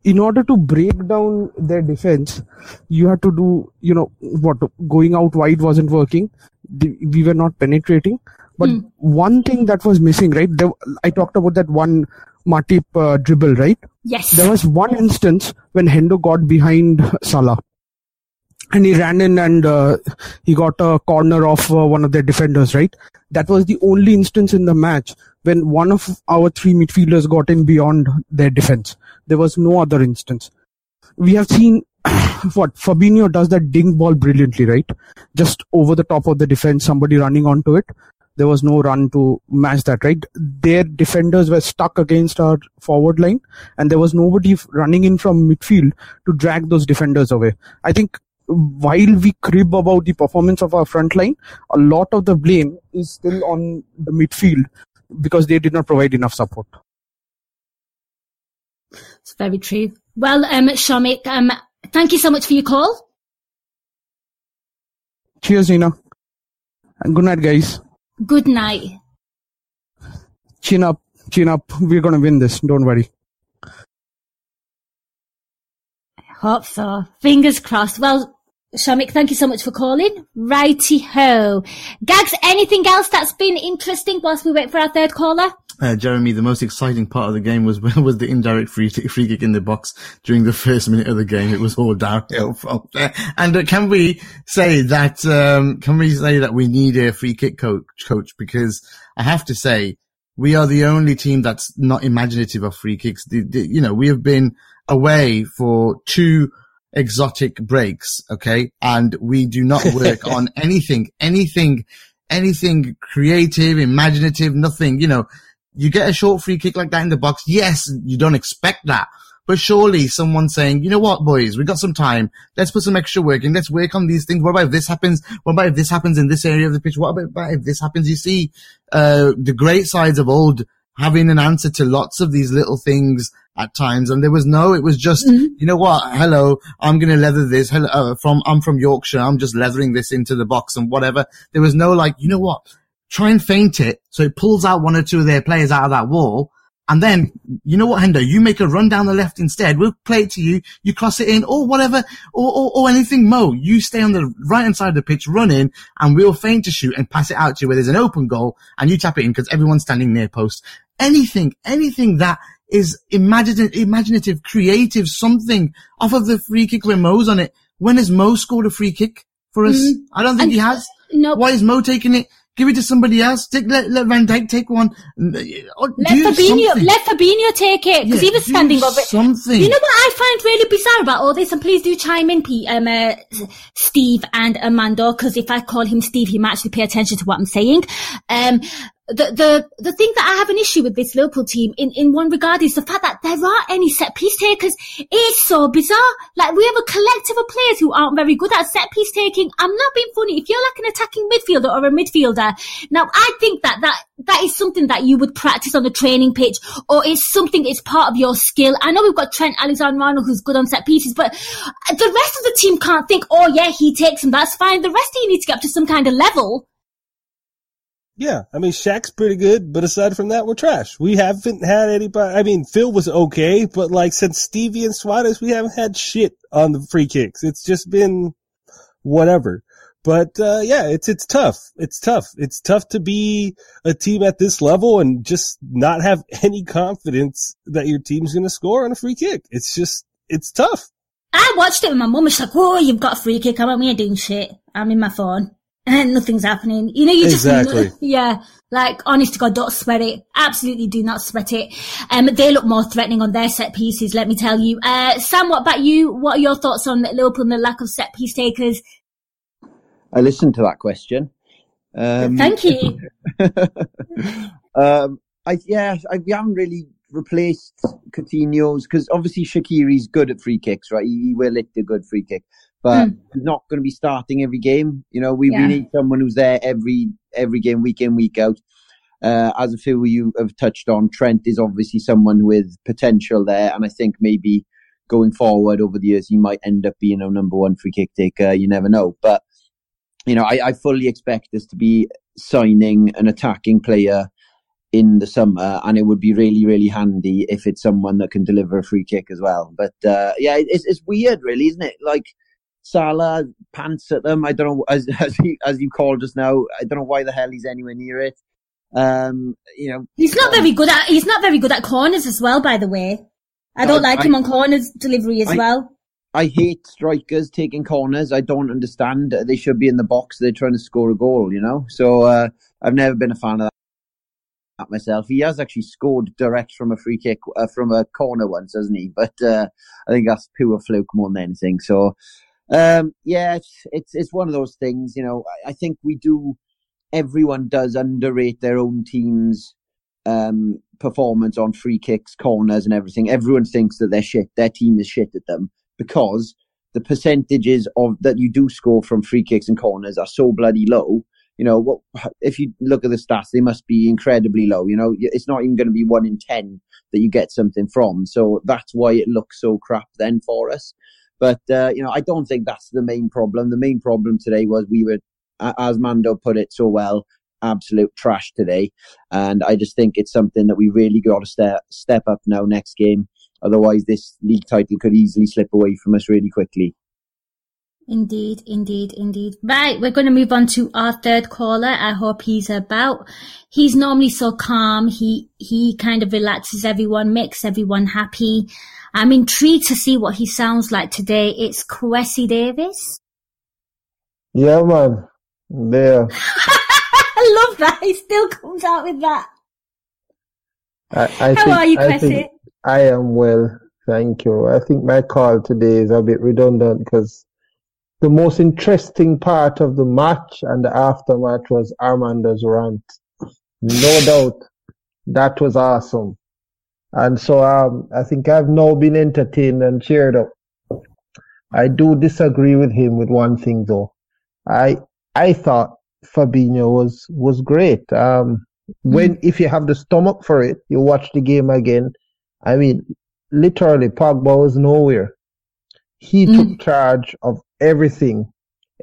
in order to break down their defense, you had to do, you know, what, going out wide wasn't working. The, we were not penetrating. But one thing that was missing, right? There, I talked about that one Matip uh, dribble, right? Yes. There was one instance when Hendo got behind Salah. And he ran in and uh, he got a corner of uh, one of their defenders, right? That was the only instance in the match when one of our three midfielders got in beyond their defense. There was no other instance. We have seen what Fabinho does that ding ball brilliantly, right? Just over the top of the defense, somebody running onto it. There was no run to match that, right? Their defenders were stuck against our forward line and there was nobody running in from midfield to drag those defenders away. I think while we crib about the performance of our front line, a lot of the blame is still on the midfield because they did not provide enough support. It's very true. Well, um, Shamik, um, thank you so much for your call. Cheers, Nina. And good night, guys. Good night. Chin up, chin up. We're gonna win this. Don't worry. Hope so. Fingers crossed. Well, Shamik, thank you so much for calling. Righty ho. Gags, anything else that's been interesting whilst we wait for our third caller? Uh, Jeremy, the most exciting part of the game was was the indirect free free kick in the box during the first minute of the game. It was all downhill from there. And uh, can we say that? Um, can we say that we need a free kick coach? Coach, because I have to say we are the only team that's not imaginative of free kicks. The, the, you know, we have been away for two exotic breaks, okay, and we do not work on anything, anything, anything creative, imaginative, nothing. You know, you get a short free kick like that in the box. Yes, you don't expect that. But surely someone saying, you know what, boys, we got some time. Let's put some extra work in. Let's work on these things. What about if this happens? What about if this happens in this area of the pitch? What about if this happens? You see, uh, the great sides of old having an answer to lots of these little things at times. And there was no, it was just, you know what? Hello, I'm going to leather this. Hello, uh, from, I'm from Yorkshire. I'm just leathering this into the box and whatever. There was no like, you know what? Try and feint it. So it pulls out one or two of their players out of that wall. And then, you know what, Hendo? You make a run down the left instead. We'll play it to you. You cross it in or whatever, or, or, or anything, Mo. You stay on the right hand side of the pitch, run in, and we'll feint to shoot and pass it out to you where there's an open goal and you tap it in because everyone's standing near post. Anything, anything that is imaginative, imaginative, creative, something off of the free kick where Mo's on it. When has Mo scored a free kick for us? Mhm. I don't think And- he has. No. Why is Mo taking it? Give it to somebody else. Take, let, let Van Dijk take one. Or Let Fabinho, something. let Fabinho take it because Yeah, he was standing over it. something. You know what I find really bizarre about all this, and please do chime in, Pete, um, uh, Steve and Armando, because if I call him Steve, he might actually pay attention to what I'm saying. Um, the, the, the thing that I have an issue with this Liverpool team in, in one regard is the fact that there aren't any set piece takers. It's so bizarre. Like we have a collective of players who aren't very good at set piece taking. I'm not being funny. If you're like an attacking midfielder or a midfielder, now I think that that, that is something that you would practice on the training pitch or it's something, it's part of your skill. I know we've got Trent Alexander-Arnold who's good on set pieces, but the rest of the team can't think, oh yeah, he takes them. That's fine. The rest of you need to get up to some kind of level. Yeah, I mean Shaq's pretty good, but aside from that, we're trash. We haven't had anybody. I mean, Phil was okay, but like since Stevie and Suarez, we haven't had shit on the free kicks. It's just been whatever. But uh, yeah, it's it's tough. It's tough. It's tough to be a team at this level and just not have any confidence that your team's going to score on a free kick. It's just it's tough. I watched it with my mum. She's like, "Oh, you've got a free kick. I'm me doing shit. I'm in my phone." And nothing's happening. You know, you just, exactly. yeah, like, honest to God, don't sweat it. Absolutely do not sweat it. Um, they look more threatening on their set pieces, let me tell you. Uh, Sam, what about you? What are your thoughts on Liverpool and the lack of set piece takers? I listened to that question. Um, Thank you. um, I, yeah, I, we haven't really replaced Coutinho's because obviously Shaqiri's good at free kicks, right? He, he will hit a good free kick but mm. not going to be starting every game. You know, we, yeah. we need someone who's there every every game, week in, week out. Uh, as a few of you have touched on, Trent is obviously someone with potential there, and I think maybe going forward over the years he might end up being a number one free kick taker. You never know, but you know, I, I fully expect us to be signing an attacking player in the summer, and it would be really, really handy if it's someone that can deliver a free kick as well. But uh, yeah, it's it's weird, really, isn't it? Like Salah pants at them. I don't know as as, he, as you called just now. I don't know why the hell he's anywhere near it. Um, you know, he's not very good at he's not very good at corners as well. By the way, I don't like I, him on corners delivery as I, well. I hate strikers taking corners. I don't understand. They should be in the box. They're trying to score a goal. You know, so uh, I've never been a fan of that myself. He has actually scored direct from a free kick uh, from a corner once, hasn't he? But uh, I think that's pure fluke more than anything. So um, yeah, it's, it's, it's one of those things. You know, I, I, think we do. Everyone does underrate their own team's um, performance on free kicks, corners, and everything. Everyone thinks that they're shit. Their team is shit at them because the percentages of that you do score from free kicks and corners are so bloody low. You know, what if you look at the stats, they must be incredibly low. You know, it's not even going to be one in ten that you get something from. So that's why it looks so crap then for us. But, uh, you know, I don't think that's the main problem. The main problem today was we were, as Mando put it so well, absolute trash today. And I just think it's something that we really got to step, step up now next game. Otherwise, this league title could easily slip away from us really quickly. Indeed, indeed, indeed. Right, we're going to move on to our third caller. I hope he's about. He's normally so calm. He he kind of relaxes everyone, makes everyone happy. I'm intrigued to see what he sounds like today. It's Kwesi Davis. Yeah, man. There. I love that. He still comes out with that. I, I How think, are you, I, Kwesi? think I am well. Thank you. I think my call today is a bit redundant because the most interesting part of the match and the aftermatch was Armando's rant. No doubt that was awesome. And so um, I think I've now been entertained and cheered up. I do disagree with him with one thing though. I I thought Fabinho was was great. Um, when if you have the stomach for it, you watch the game again. I mean, literally, Pogba was nowhere. He mm. took charge of everything.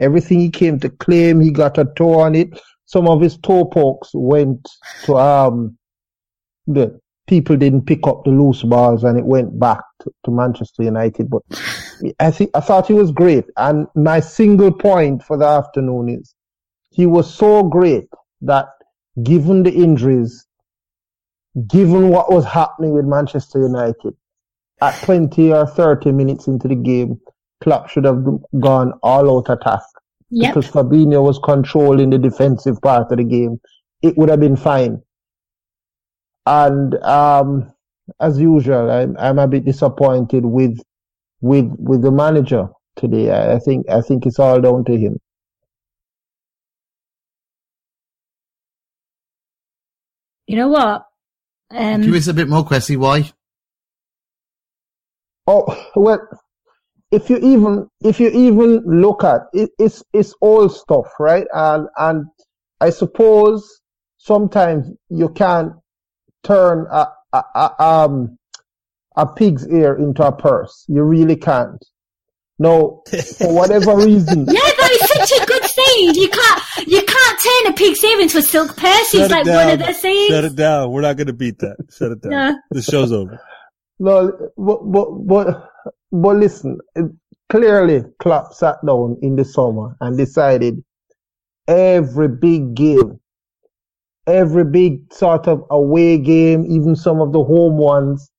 Everything he came to claim, he got a toe on it. Some of his toe pokes went to um the people didn't pick up the loose balls and it went back to, to Manchester United. But I think I thought he was great. And my single point for the afternoon is he was so great that given the injuries, given what was happening with Manchester United, at 20 or 30 minutes into the game, Klopp should have gone all out attack. Yep. Because Fabinho was controlling the defensive part of the game. It would have been fine. And um, as usual, I'm, I'm a bit disappointed with with with the manager today. I, I think I think it's all down to him. You know what? Um, Give us a bit more, Kwesi. Why? Oh well, if you even if you even look at it, it's it's all stuff, right? And and I suppose sometimes you can't turn a, a, a um a pig's ear into a purse. You really can't. No, for whatever reason. yeah, that is such a good saying. You can't you can't turn a pig's ear into a silk purse. Shut It's it like down. one of their sayings. Shut it down. We're not going to beat that. Shut it down. Yeah. The show's over. No, but but but but listen. Clearly, Klopp sat down in the summer and decided every big game, every big sort of away game, even some of the home ones,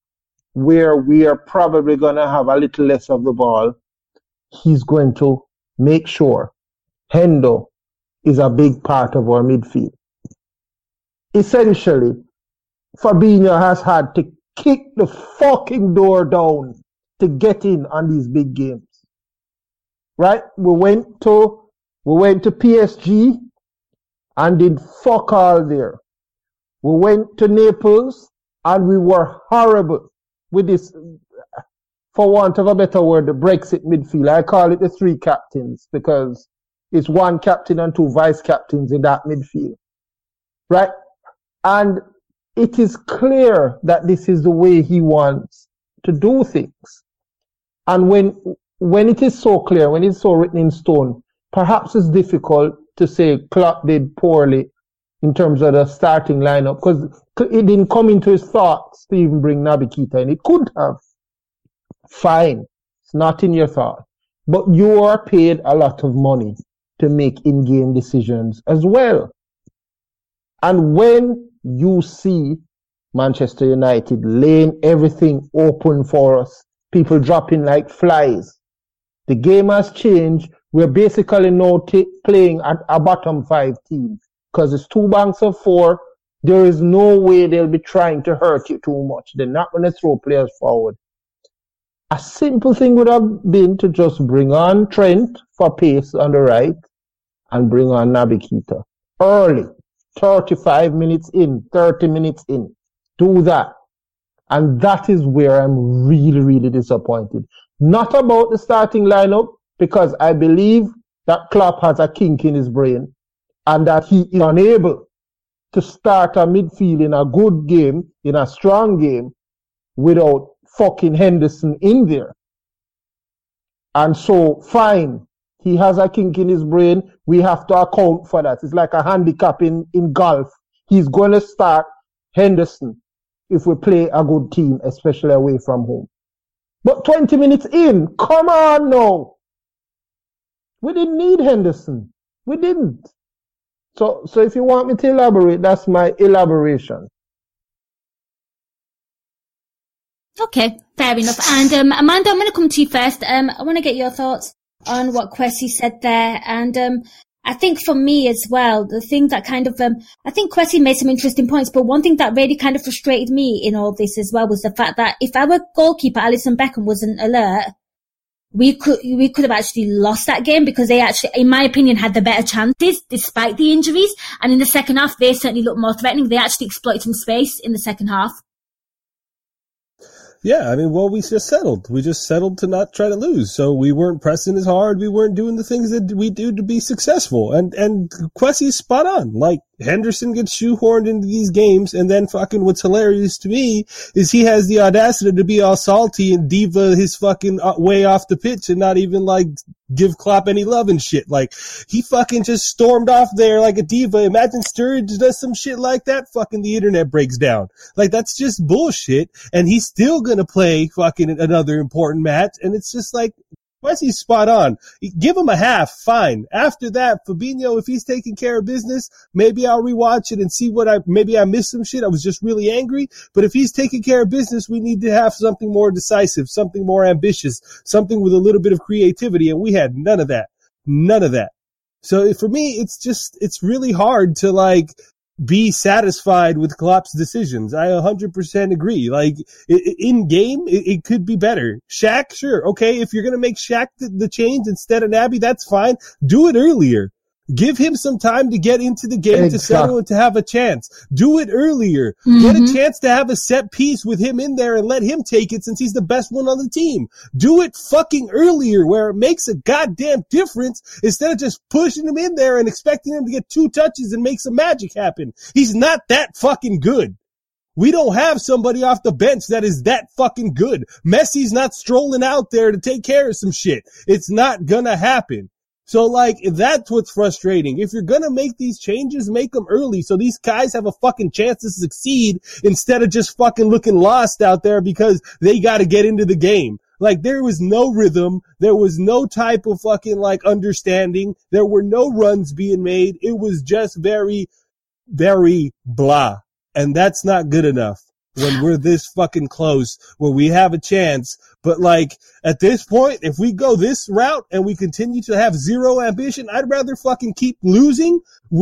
where we are probably going to have a little less of the ball, he's going to make sure Hendo is a big part of our midfield. Essentially, Fabinho has had to kick the fucking door down to get in on these big games. Right? We went to we went to PSG and did fuck all there. We went to Naples and we were horrible with this, for want of a better word, the Brexit midfield. I call it the three captains because it's one captain and two vice captains in that midfield. Right? And it is clear that this is the way he wants to do things. And when, when it is so clear, when it's so written in stone, perhaps it's difficult to say Klopp did poorly in terms of the starting lineup because it didn't come into his thoughts to even bring Naby Keita in. It could have. Fine. It's not in your thought. But you are paid a lot of money to make in-game decisions as well. And when you see Manchester United laying everything open for us, people dropping like flies, the game has changed. We're basically now t- playing at a bottom five team because it's two banks of four. There is no way they'll be trying to hurt you too much. They're not going to throw players forward. A simple thing would have been to just bring on Trent for pace on the right and bring on Naby Keita early, 35 minutes in, 30 minutes in. Do that. And that is where I'm really, really disappointed. Not about the starting lineup, because I believe that Klopp has a kink in his brain and that he is unable to start a midfield in a good game, in a strong game, without fucking Henderson in there. And so, fine, he has a kink in his brain. We have to account for that. It's like a handicap in, in golf. He's going to start Henderson if we play a good team, especially away from home. But 20 minutes in, come on now. We didn't need Henderson. We didn't. So, so if you want me to elaborate, that's my elaboration. Okay, fair enough. And um, Armando, I'm going to come to you first. Um, I want to get your thoughts on what Kwesi said there. And um, I think for me as well, the thing that kind of, um, I think Kwesi made some interesting points, but one thing that really kind of frustrated me in all this as well was the fact that if our goalkeeper, Alisson Becker, wasn't alert, we could we could have actually lost that game because they actually, in my opinion, had the better chances despite the injuries. And in the second half, they certainly looked more threatening. They actually exploited some space in the second half. Yeah, I mean, well, we just settled. We just settled to not try to lose. So we weren't pressing as hard. We weren't doing the things that we do to be successful. And, and Kwesi's spot on. Like, Henderson gets shoehorned into these games. And then fucking what's hilarious to me is he has the audacity to be all salty and diva his fucking uh, way off the pitch and not even like give Klopp any love and shit. Like, he fucking just stormed off there like a diva. Imagine Sturridge does some shit like that. Fucking the internet breaks down. Like, that's just bullshit. And he's still gonna play fucking another important match. And it's just like, Kwesi's spot on. Give him a half, fine. After that, Fabinho, if he's taking care of business, maybe I'll rewatch it and see what I, maybe I missed some shit. I was just really angry. But if he's taking care of business, we need to have something more decisive, something more ambitious, something with a little bit of creativity. And we had none of that. None of that. So for me, it's just, it's really hard to like, be satisfied with Klopp's decisions. I 100% agree. Like in game, it, could be better. Shaq, sure. Okay. If you're going to make Shaq the, the, change instead of Naby, that's fine. Do it earlier. Give him some time to get into the game to settle and to have a chance. Do it earlier. Get a mm-hmm. chance to have a set piece with him in there and let him take it since he's the best one on the team. Do it fucking earlier where it makes a goddamn difference instead of just pushing him in there and expecting him to get two touches and make some magic happen. He's not that fucking good. We don't have somebody off the bench that is that fucking good. Messi's not strolling out there to take care of some shit. It's not gonna happen. So like, that's what's frustrating. If you're gonna make these changes, make them early so these guys have a fucking chance to succeed instead of just fucking looking lost out there because they gotta get into the game. Like there was no rhythm. There was no type of fucking like understanding. There were no runs being made. It was just very, very blah. And that's not good enough when we're this fucking close where we have a chance. But like at this point, if we go this route and we continue to have zero ambition, I'd rather fucking keep losing,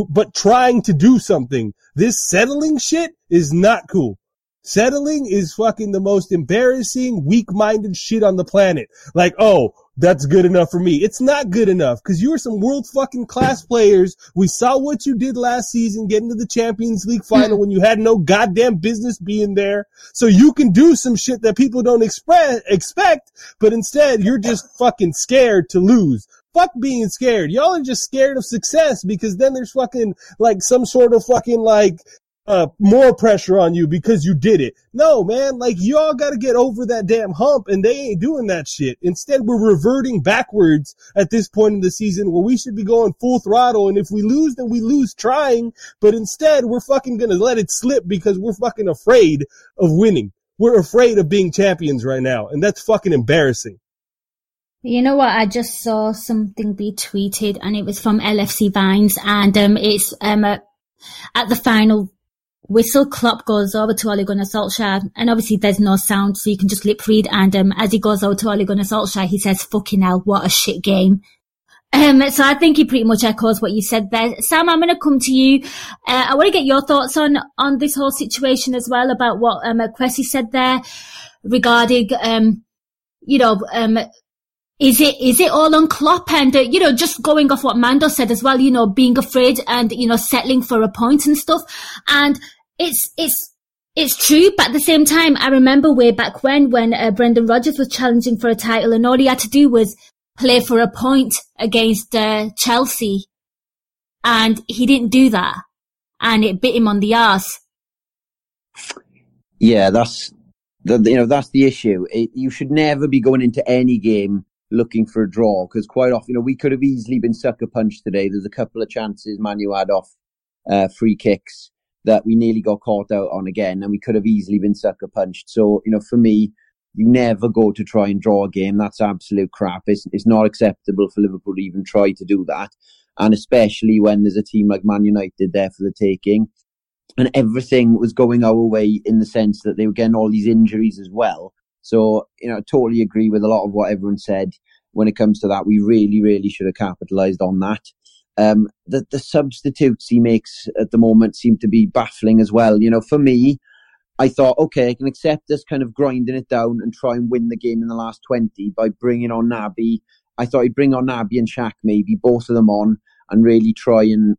but trying to do something. This settling shit is not cool. Settling is fucking the most embarrassing, weak-minded shit on the planet. Like, oh, that's good enough for me. It's not good enough because you are some world fucking class players. We saw what you did last season, getting to the Champions League final hmm. when you had no goddamn business being there. So you can do some shit that people don't express, expect, but instead you're just fucking scared to lose. Fuck being scared. Y'all are just scared of success because then there's fucking like some sort of fucking like uh, more pressure on you because you did it. No, man, like y'all gotta get over that damn hump and they ain't doing that shit. Instead, we're reverting backwards at this point in the season where we should be going full throttle. And if we lose, then we lose trying. But instead, we're fucking gonna let it slip because we're fucking afraid of winning. We're afraid of being champions right now. And that's fucking embarrassing. You know what? I just saw something be tweeted, and it was from LFC Vines, and um, it's um uh, at the final whistle. Klopp goes over to Ole Gunnar Solskjaer, and obviously there's no sound, so you can just lip read. And um, as he goes over to Ole Gunnar Solskjaer, he says, "Fucking hell, what a shit game." Um, so I think he pretty much echoes what you said there. Sam, I'm going to come to you. Uh, I want to get your thoughts on, on this whole situation as well about what, um, Kwesi said there regarding, um, you know, um, is it is it all on Klopp and uh, you know just going off what Mando said as well you know being afraid and you know settling for a point and stuff. And it's it's it's true but at the same time I remember way back when when uh, Brendan Rodgers was challenging for a title and all he had to do was play for a point against uh, Chelsea. And he didn't do that. And it bit him on the arse. Yeah, that's the you know that's the issue. It, you should never be going into any game looking for a draw because quite often, you know, we could have easily been sucker punched today. There's a couple of chances Manu had off uh, free kicks that we nearly got caught out on again, and we could have easily been sucker punched. So, you know, for me, you never go to try and draw a game. That's absolute crap. It's, it's not acceptable for Liverpool to even try to do that. And especially when there's a team like Man United there for the taking. And everything was going our way in the sense that they were getting all these injuries as well. So, you know, I totally agree with a lot of what everyone said when it comes to that. We really, really should have capitalized on that. Um, the, the substitutes he makes at the moment seem to be baffling as well. You know, for me, I thought, okay, I can accept this kind of grinding it down and try and win the game in the last 20 by bringing on Naby. I thought he'd bring on Naby and Shaq maybe, both of them on, and really try and,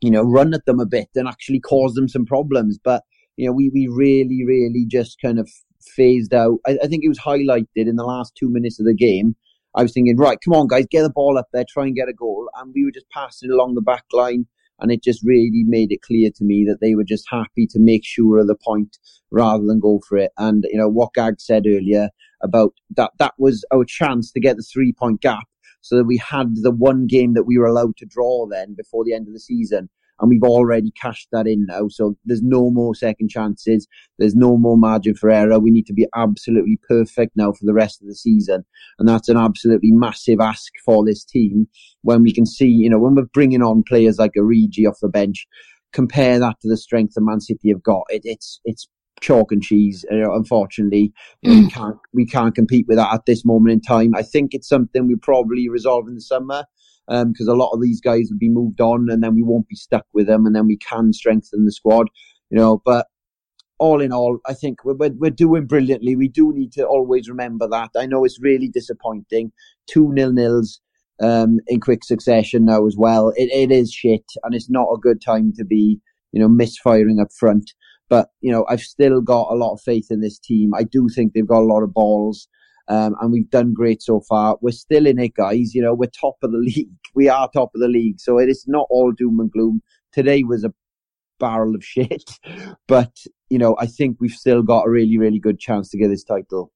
you know, run at them a bit and actually cause them some problems. But, you know, we, we really, really just kind of phased out. I, I think it was highlighted in the last two minutes of the game. I was thinking, right, come on, guys, get the ball up there, try and get a goal. And we were just passing along the back line. And it just really made it clear to me that they were just happy to make sure of the point rather than go for it. And, you know, what Gag said earlier about that, that was our chance to get the three point gap so that we had the one game that we were allowed to draw then before the end of the season. And we've already cashed that in now. So there's no more second chances. There's no more margin for error. We need to be absolutely perfect now for the rest of the season. And that's an absolutely massive ask for this team when we can see, you know, when we're bringing on players like Origi off the bench, compare that to the strength that Man City have got. It, it's, it's chalk and cheese. Unfortunately, we can't we can't compete with that at this moment in time. I think it's something we probably resolve in the summer because a lot of these guys will be moved on, and then we won't be stuck with them, and then we can strengthen the squad. You know, but all in all, I think we're, we're, we're doing brilliantly. We do need to always remember that. I know it's really disappointing. Two nil nils um, in quick succession now as well. It, it is shit, and it's not a good time to be, you know, misfiring up front. But you know, I've still got a lot of faith in this team. I do think they've got a lot of balls. Um, and we've done great so far. We're still in it, guys. You know, we're top of the league. We are top of the league. So it is not all doom and gloom. Today was a barrel of shit, but you know, I think we've still got a really, really good chance to get this title.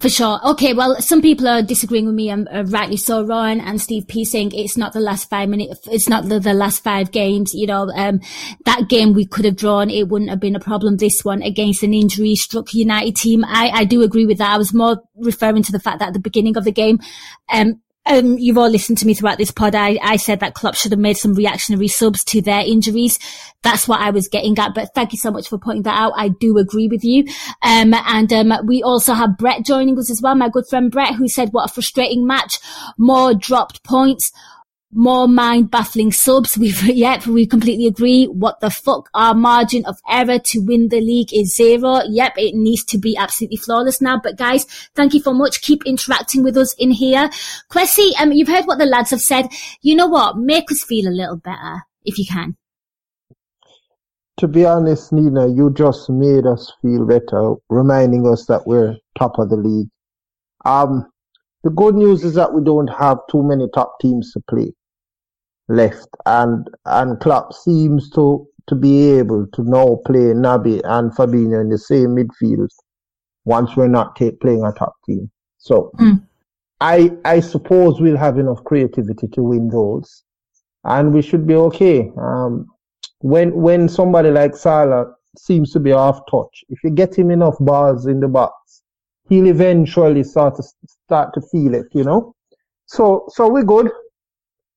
For sure. Okay, well, some people are disagreeing with me, and uh, rightly so. Ryan and Steve P saying it's not the last five minutes, it's not the, the last five games. You know, um, that game we could have drawn, it wouldn't have been a problem. This one against an injury struck United team, I, I do agree with that. I was more referring to the fact that at the beginning of the game, um, um, you've all listened to me throughout this pod. I, I said that Klopp should have made some reactionary subs to their injuries. That's what I was getting at. But thank you so much for pointing that out. I do agree with you. Um, and um, we also have Brett joining us as well, my good friend Brett, who said, "What a frustrating match! More dropped points." More mind baffling subs. We've, yep, we completely agree. What the fuck? Our margin of error to win the league is zero. Yep, it needs to be absolutely flawless now. But guys, thank you so much. Keep interacting with us in here. Kwesi, um, you've heard what the lads have said. You know what? Make us feel a little better if you can. To be honest, Nina, you just made us feel better, reminding us that we're top of the league. Um, the good news is that we don't have too many top teams to play left, and and Klopp seems to to be able to now play Naby and Fabinho in the same midfield once we're not playing a top team. So mm. I I suppose we'll have enough creativity to win those, and we should be okay. Um, when when somebody like Salah seems to be off touch, if you get him enough balls in the box, he'll eventually start to start to feel it. You know. So so we're good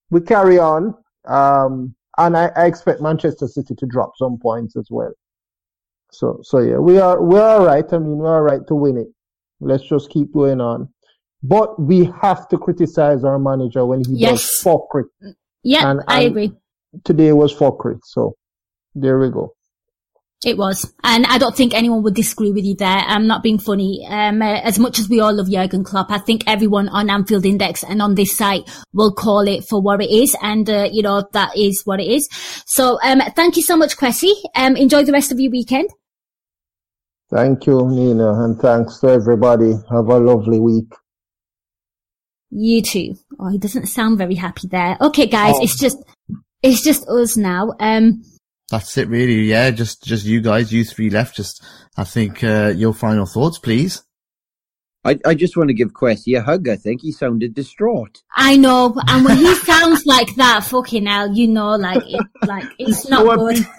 we carry on. Um, and I, I, expect Manchester City to drop some points as well. So, so yeah, we are, we're all right. I mean, we're all right to win it. Let's just keep going on. But we have to criticize our manager when he yes. does fuckery. Yeah, I agree. Today was fuckery. So there we go. It was. And I don't think anyone would disagree with you there. I'm not being funny. Um, uh, as much as we all love Jurgen Klopp, I think everyone on Anfield Index and on this site will call it for what it is. And, uh, you know, that is what it is. So, um, thank you so much, Kwesi. Um, enjoy the rest of your weekend. Thank you, Nina. And thanks to everybody. Have a lovely week. You too. Oh, he doesn't sound very happy there. Okay, guys, oh. it's just, it's just us now. Um, that's it, really. Yeah, just just you guys, you three left. Just, I think uh, your final thoughts, please. I, I just want to give Kwesi a hug. I think he sounded distraught. I know, and when he sounds like that, fucking hell, you know, like it, like it's not so good. Upbeat.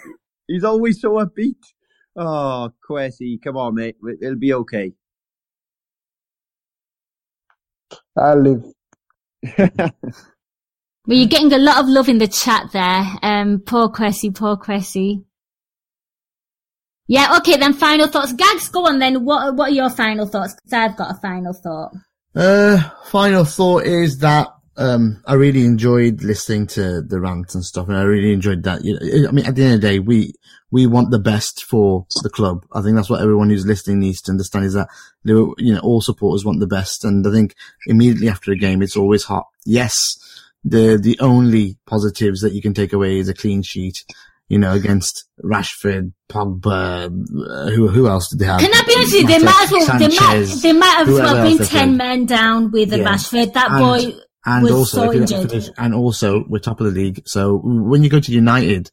He's always so upbeat. Oh, Kwesi, come on, mate. It'll be okay. I'll live. Well, you're getting a lot of love in the chat there. Um, poor Kwesi, poor Kwesi. Yeah, okay, then final thoughts. Gags, go on then. What, what are your final thoughts? Because I've got a final thought. Uh, final thought is that, um, I really enjoyed listening to the rant and stuff, and I really enjoyed that. You know, I mean, at the end of the day, we, we want the best for the club. I think that's what everyone who's listening needs to understand is that, you know, all supporters want the best. And I think immediately after a game, it's always hot. Yes, the the only positives that you can take away is a clean sheet. You know, against Rashford, Pogba, uh, who who else did they have? Can I be honest with you? They might as well, they might, they might have well been ten men down with yeah. Rashford. That and, boy and was also, so injured. Finish, and also, we're top of the league. So when you go to United,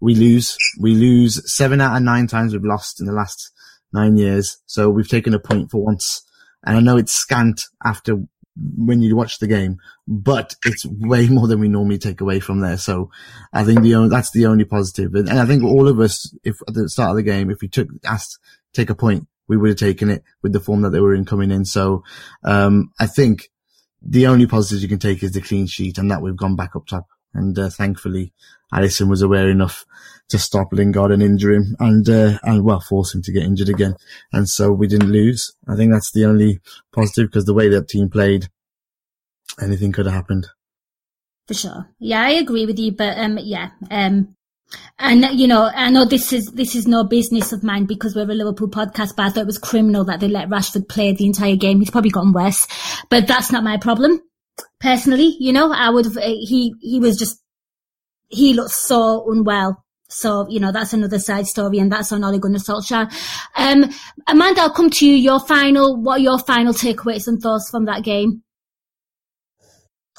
we lose. We lose seven out of nine times we've lost in the last nine years. So we've taken a point for once. And I know it's scant after when you watch the game, but it's way more than we normally take away from there. So I think the only, that's the only positive. And, and I think all of us, if at the start of the game, if we took, asked, take a point, we would have taken it with the form that they were in coming in. So, um, I think the only positives you can take is the clean sheet and that we've gone back up top. And, uh, thankfully Alisson was aware enough to stop Lingard and injure him and, uh, and well, force him to get injured again. And so we didn't lose. I think that's the only positive because the way that team played, anything could have happened. For sure. Yeah, I agree with you, but, um, yeah, um, and you know, I know this is this is no business of mine because we're a Liverpool podcast, but I thought it was criminal that they let Rashford play the entire game. He's probably gotten worse, but that's not my problem. personally, you know, I would have, he, he was just, he looked so unwell. So, you know, that's another side story and that's on Ole Gunnar Solskjaer. Um, Armando, I'll come to you. Your final, what are your final takeaways and thoughts from that game?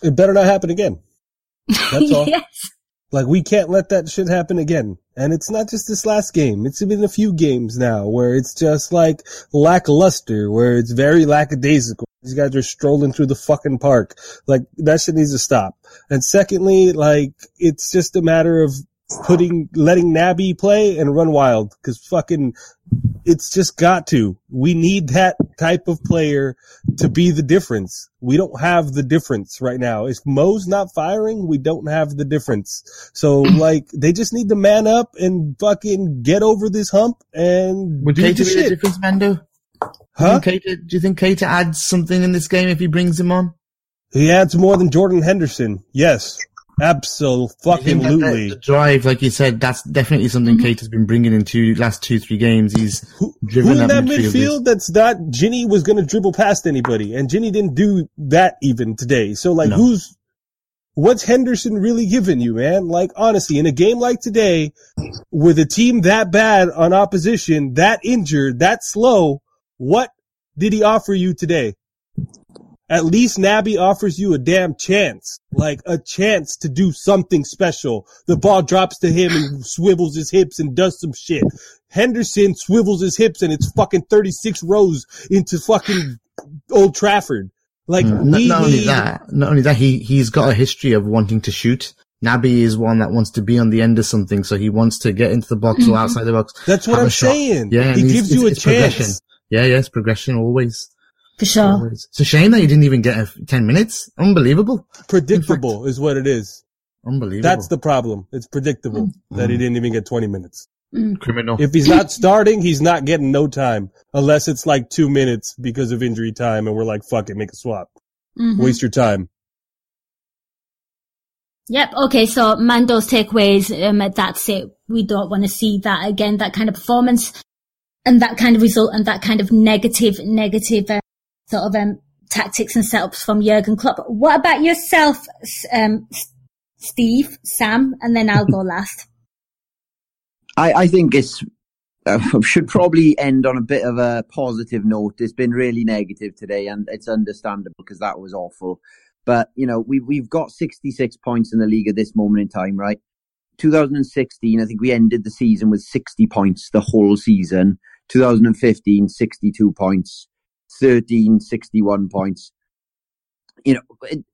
It better not happen again. That's all. yes. Like we can't let that shit happen again. And it's not just this last game. It's been a few games now where it's just like lackluster, where it's very lackadaisical. These guys are strolling through the fucking park. Like that shit needs to stop. And secondly, like it's just a matter of putting, letting Naby play and run wild because fucking it's just got to. We need that type of player to be the difference. We don't have the difference right now. If Mo's not firing, we don't have the difference. So like they just need to man up and fucking get over this hump and Would do Keita the be shit. the difference, Mando? Huh? Do you, Keita, do you think Keita adds something in this game if he brings him on? He adds more than Jordan Henderson. Yes. I think that Absolutely. The, the drive, like you said, that's definitely something mm-hmm. Keita has been bringing in two last two three games. He's Who driven in that midfield. midfield that's not Gini was going to dribble past anybody, and Gini didn't do that even today. So like, No. who's what's Henderson really giving you, man? Like honestly, in a game like today, with a team that bad on opposition, that injured, that slow, what did he offer you today? At least Naby offers you a damn chance, like a chance to do something special. The ball drops to him and swivels his hips and does some shit. Henderson swivels his hips and it's fucking 36 rows into fucking Old Trafford. Like, Mm. Not, we not only that, not only that, he he's got a history of wanting to shoot. Naby is one that wants to be on the end of something, so he wants to get into the box or outside the box. That's what I'm saying. Yeah, He gives you it's- a it's progression. chance. Yeah, yes, progression always. For sure. It's a shame that he didn't even get a, ten minutes. Unbelievable. predictable is what it is. Unbelievable. That's the problem. It's predictable that he didn't even get 20 minutes. criminal. If he's not starting, he's not getting no time unless it's like two minutes because of injury time and we're like, fuck it, make a swap. Mhm. Waste your time. Yep. Okay. So Mando's takeaways. Um, that's it. We don't want to see that again. That kind of performance and that kind of result and that kind of negative, negative uh, sort of um, tactics and setups from Jurgen Klopp. What about yourself, um, Steve, Sam, and then I'll go last. I, I think it's uh, should probably end on a bit of a positive note. It's been really negative today, and it's understandable because that was awful. But you know, we we've got 66 points in the league at this moment in time, right? 2016, I think we ended the season with 60 points the whole season. 2015, 62 points. 13, 61 points. You know,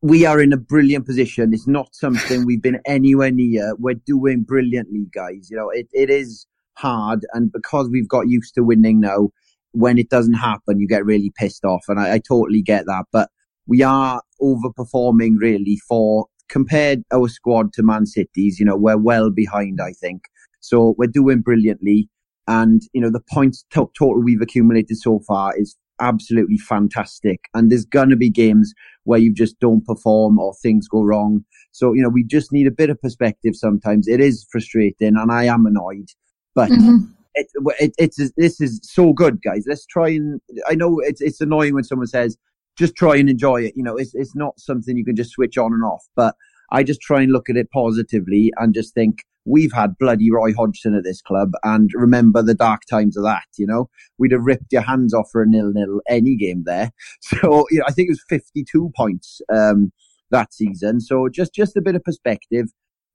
we are in a brilliant position. It's not something we've been anywhere near. We're doing brilliantly, guys. You know, it, it is hard. And because we've got used to winning now, when it doesn't happen, you get really pissed off. And I, I totally get that. But we are overperforming really for compared our squad to Man City's, you know, we're well behind, I think. So we're doing brilliantly. And, you know, the points to- total we've accumulated so far is absolutely fantastic. And there's going to be games where you just don't perform or things go wrong. So, you know, we just need a bit of perspective sometimes. It is frustrating and I am annoyed, but Mhm. it, it, it's, this is so good, guys. Let's try and, I know it's, it's annoying when someone says, just try and enjoy it. You know, it's, it's not something you can just switch on and off, but I just try and look at it positively and just think we've had bloody Roy Hodgson at this club and remember the dark times of that, you know, we'd have ripped your hands off for a nil nil any game there. So, you know, I think it was 52 points, um, that season. So just, just a bit of perspective.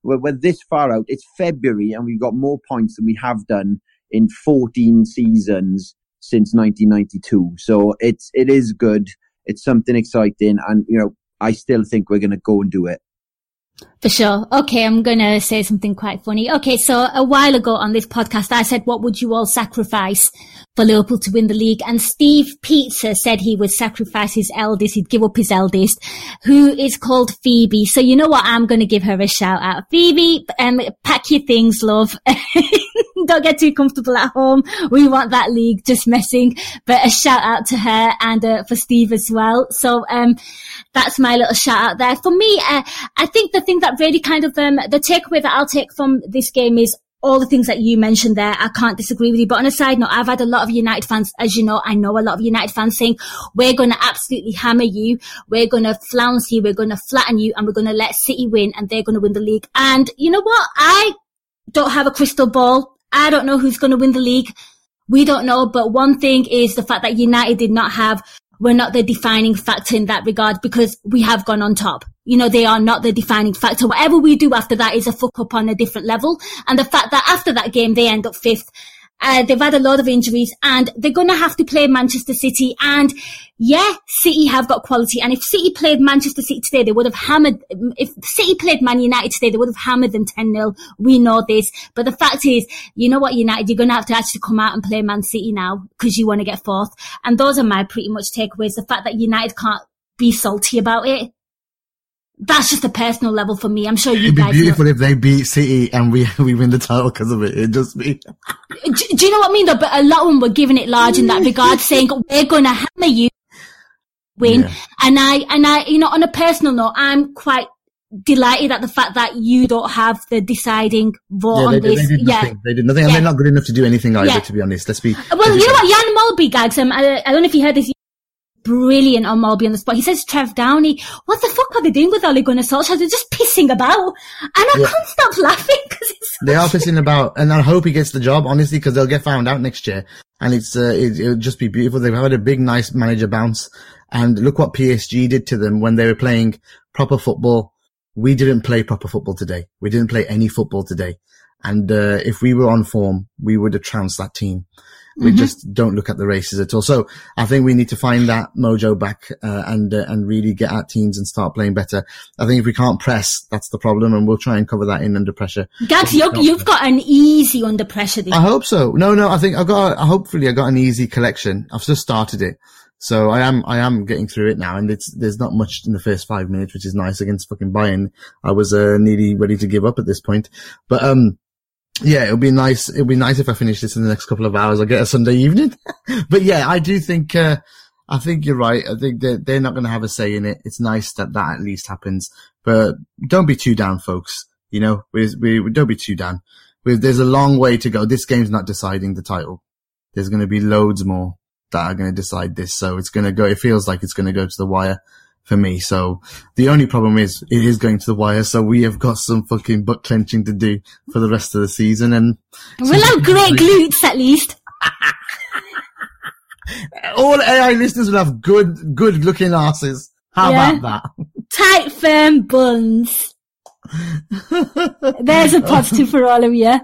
We're, we're this far out. It's February and we've got more points than we have done in 14 seasons since 1992. So it's, it is good. It's something exciting. And, you know, I still think we're going to go and do it. For sure. Okay, I'm going to say something quite funny. Okay, so a while ago on this podcast, I said, what would you all sacrifice for Liverpool to win the league? And Steve Pizza said he would sacrifice his eldest. He'd give up his eldest, who is called Phoebe. So you know what? I'm going to give her a shout out. Phoebe, um, pack your things, love. Don't get too comfortable at home. We want that league just messing, but a shout out to her and uh, for Steve as well. So, um, that's my little shout out there. For me, uh, I think the thing that really kind of, um, the takeaway that I'll take from this game is all the things that you mentioned there, I can't disagree with you. But on a side note, I've had a lot of United fans, as you know, I know a lot of United fans saying, we're going to absolutely hammer you. We're going to flounce you. We're going to flatten you and we're going to let City win and they're going to win the league. And you know what? I don't have a crystal ball. I don't know who's going to win the league. We don't know. But one thing is the fact that United did not have we're not the defining factor in that regard because we have gone on top. You know, they are not the defining factor. Whatever we do after that is a fuck up on a different level. And the fact that after that game, they end up fifth uh, they've had a lot of injuries and they're going to have to play Manchester City. And yeah, City have got quality. And if City played Manchester City today, they would have hammered, if City played Man United today, they would have hammered them 10 0. We know this. But the fact is, you know what, United, you're going to have to actually come out and play Man City now because you want to get fourth. And those are my pretty much takeaways. The fact that United can't be salty about it that's just a personal level for me. I'm sure you It'd guys. be beautiful know. if they beat City and we we win the title because of it. It'd just be. do, do, you know what I mean? Though, but a lot of them were giving it large in that regard, saying we're going to hammer you, win. Yeah. And I and I, you know, on a personal note, I'm quite delighted at the fact that you don't have the deciding vote yeah, on they, this. They did yeah, they did nothing, and they're not good enough to do anything either. Yeah. To be honest, let's be. Well, you know what, Jan Molby gags. Um, I, I don't know if you heard this brilliant on Molby on the spot. He says Trev Downey, what the fuck are they doing with Ole Gunnar Solskjaer? They're just pissing about. And I yeah. can't stop laughing because it's They are pissing about and I hope he gets the job, honestly, because they'll get found out next year. And it's, uh, it, will just be beautiful. They've had a big, nice manager bounce. And look what PSG did to them when they were playing proper football. We didn't play proper football today. We didn't play any football today. And, uh, if we were on form, we would have trounced that team. We mm-hmm. just don't look at the races at all. So I think we need to find that mojo back uh, and uh, and really get our teams and start playing better. I think if we can't press, that's the problem, and we'll try and cover that in under pressure. Gags, you've got an easy under pressure. I hope so. No, no, I think I've got. Hopefully, I got an easy collection. I've just started it. So I am, I am getting through it now, and it's there's not much in the first five minutes, which is nice against fucking Bayern. I was uh, nearly ready to give up at this point, but um, yeah, it'll be nice. It'll be nice if I finish this in the next couple of hours. I'll get a Sunday evening. but yeah, I do think, uh, I think you're right. I think they're, they're not going to have a say in it. It's nice that that at least happens, but don't be too down, folks. You know, we, we, we don't be too down. We, there's a long way to go. This game's not deciding the title. There's going to be loads more that are going to decide this. So it's going to go, it feels like it's going to go to the wire for me. So the only problem is it is going to the wire. So we have got some fucking butt clenching to do for the rest of the season. And we'll have great glutes at least. All AI listeners will have good, good looking asses. How yeah. about that? Tight, firm buns. There's a positive for all of you.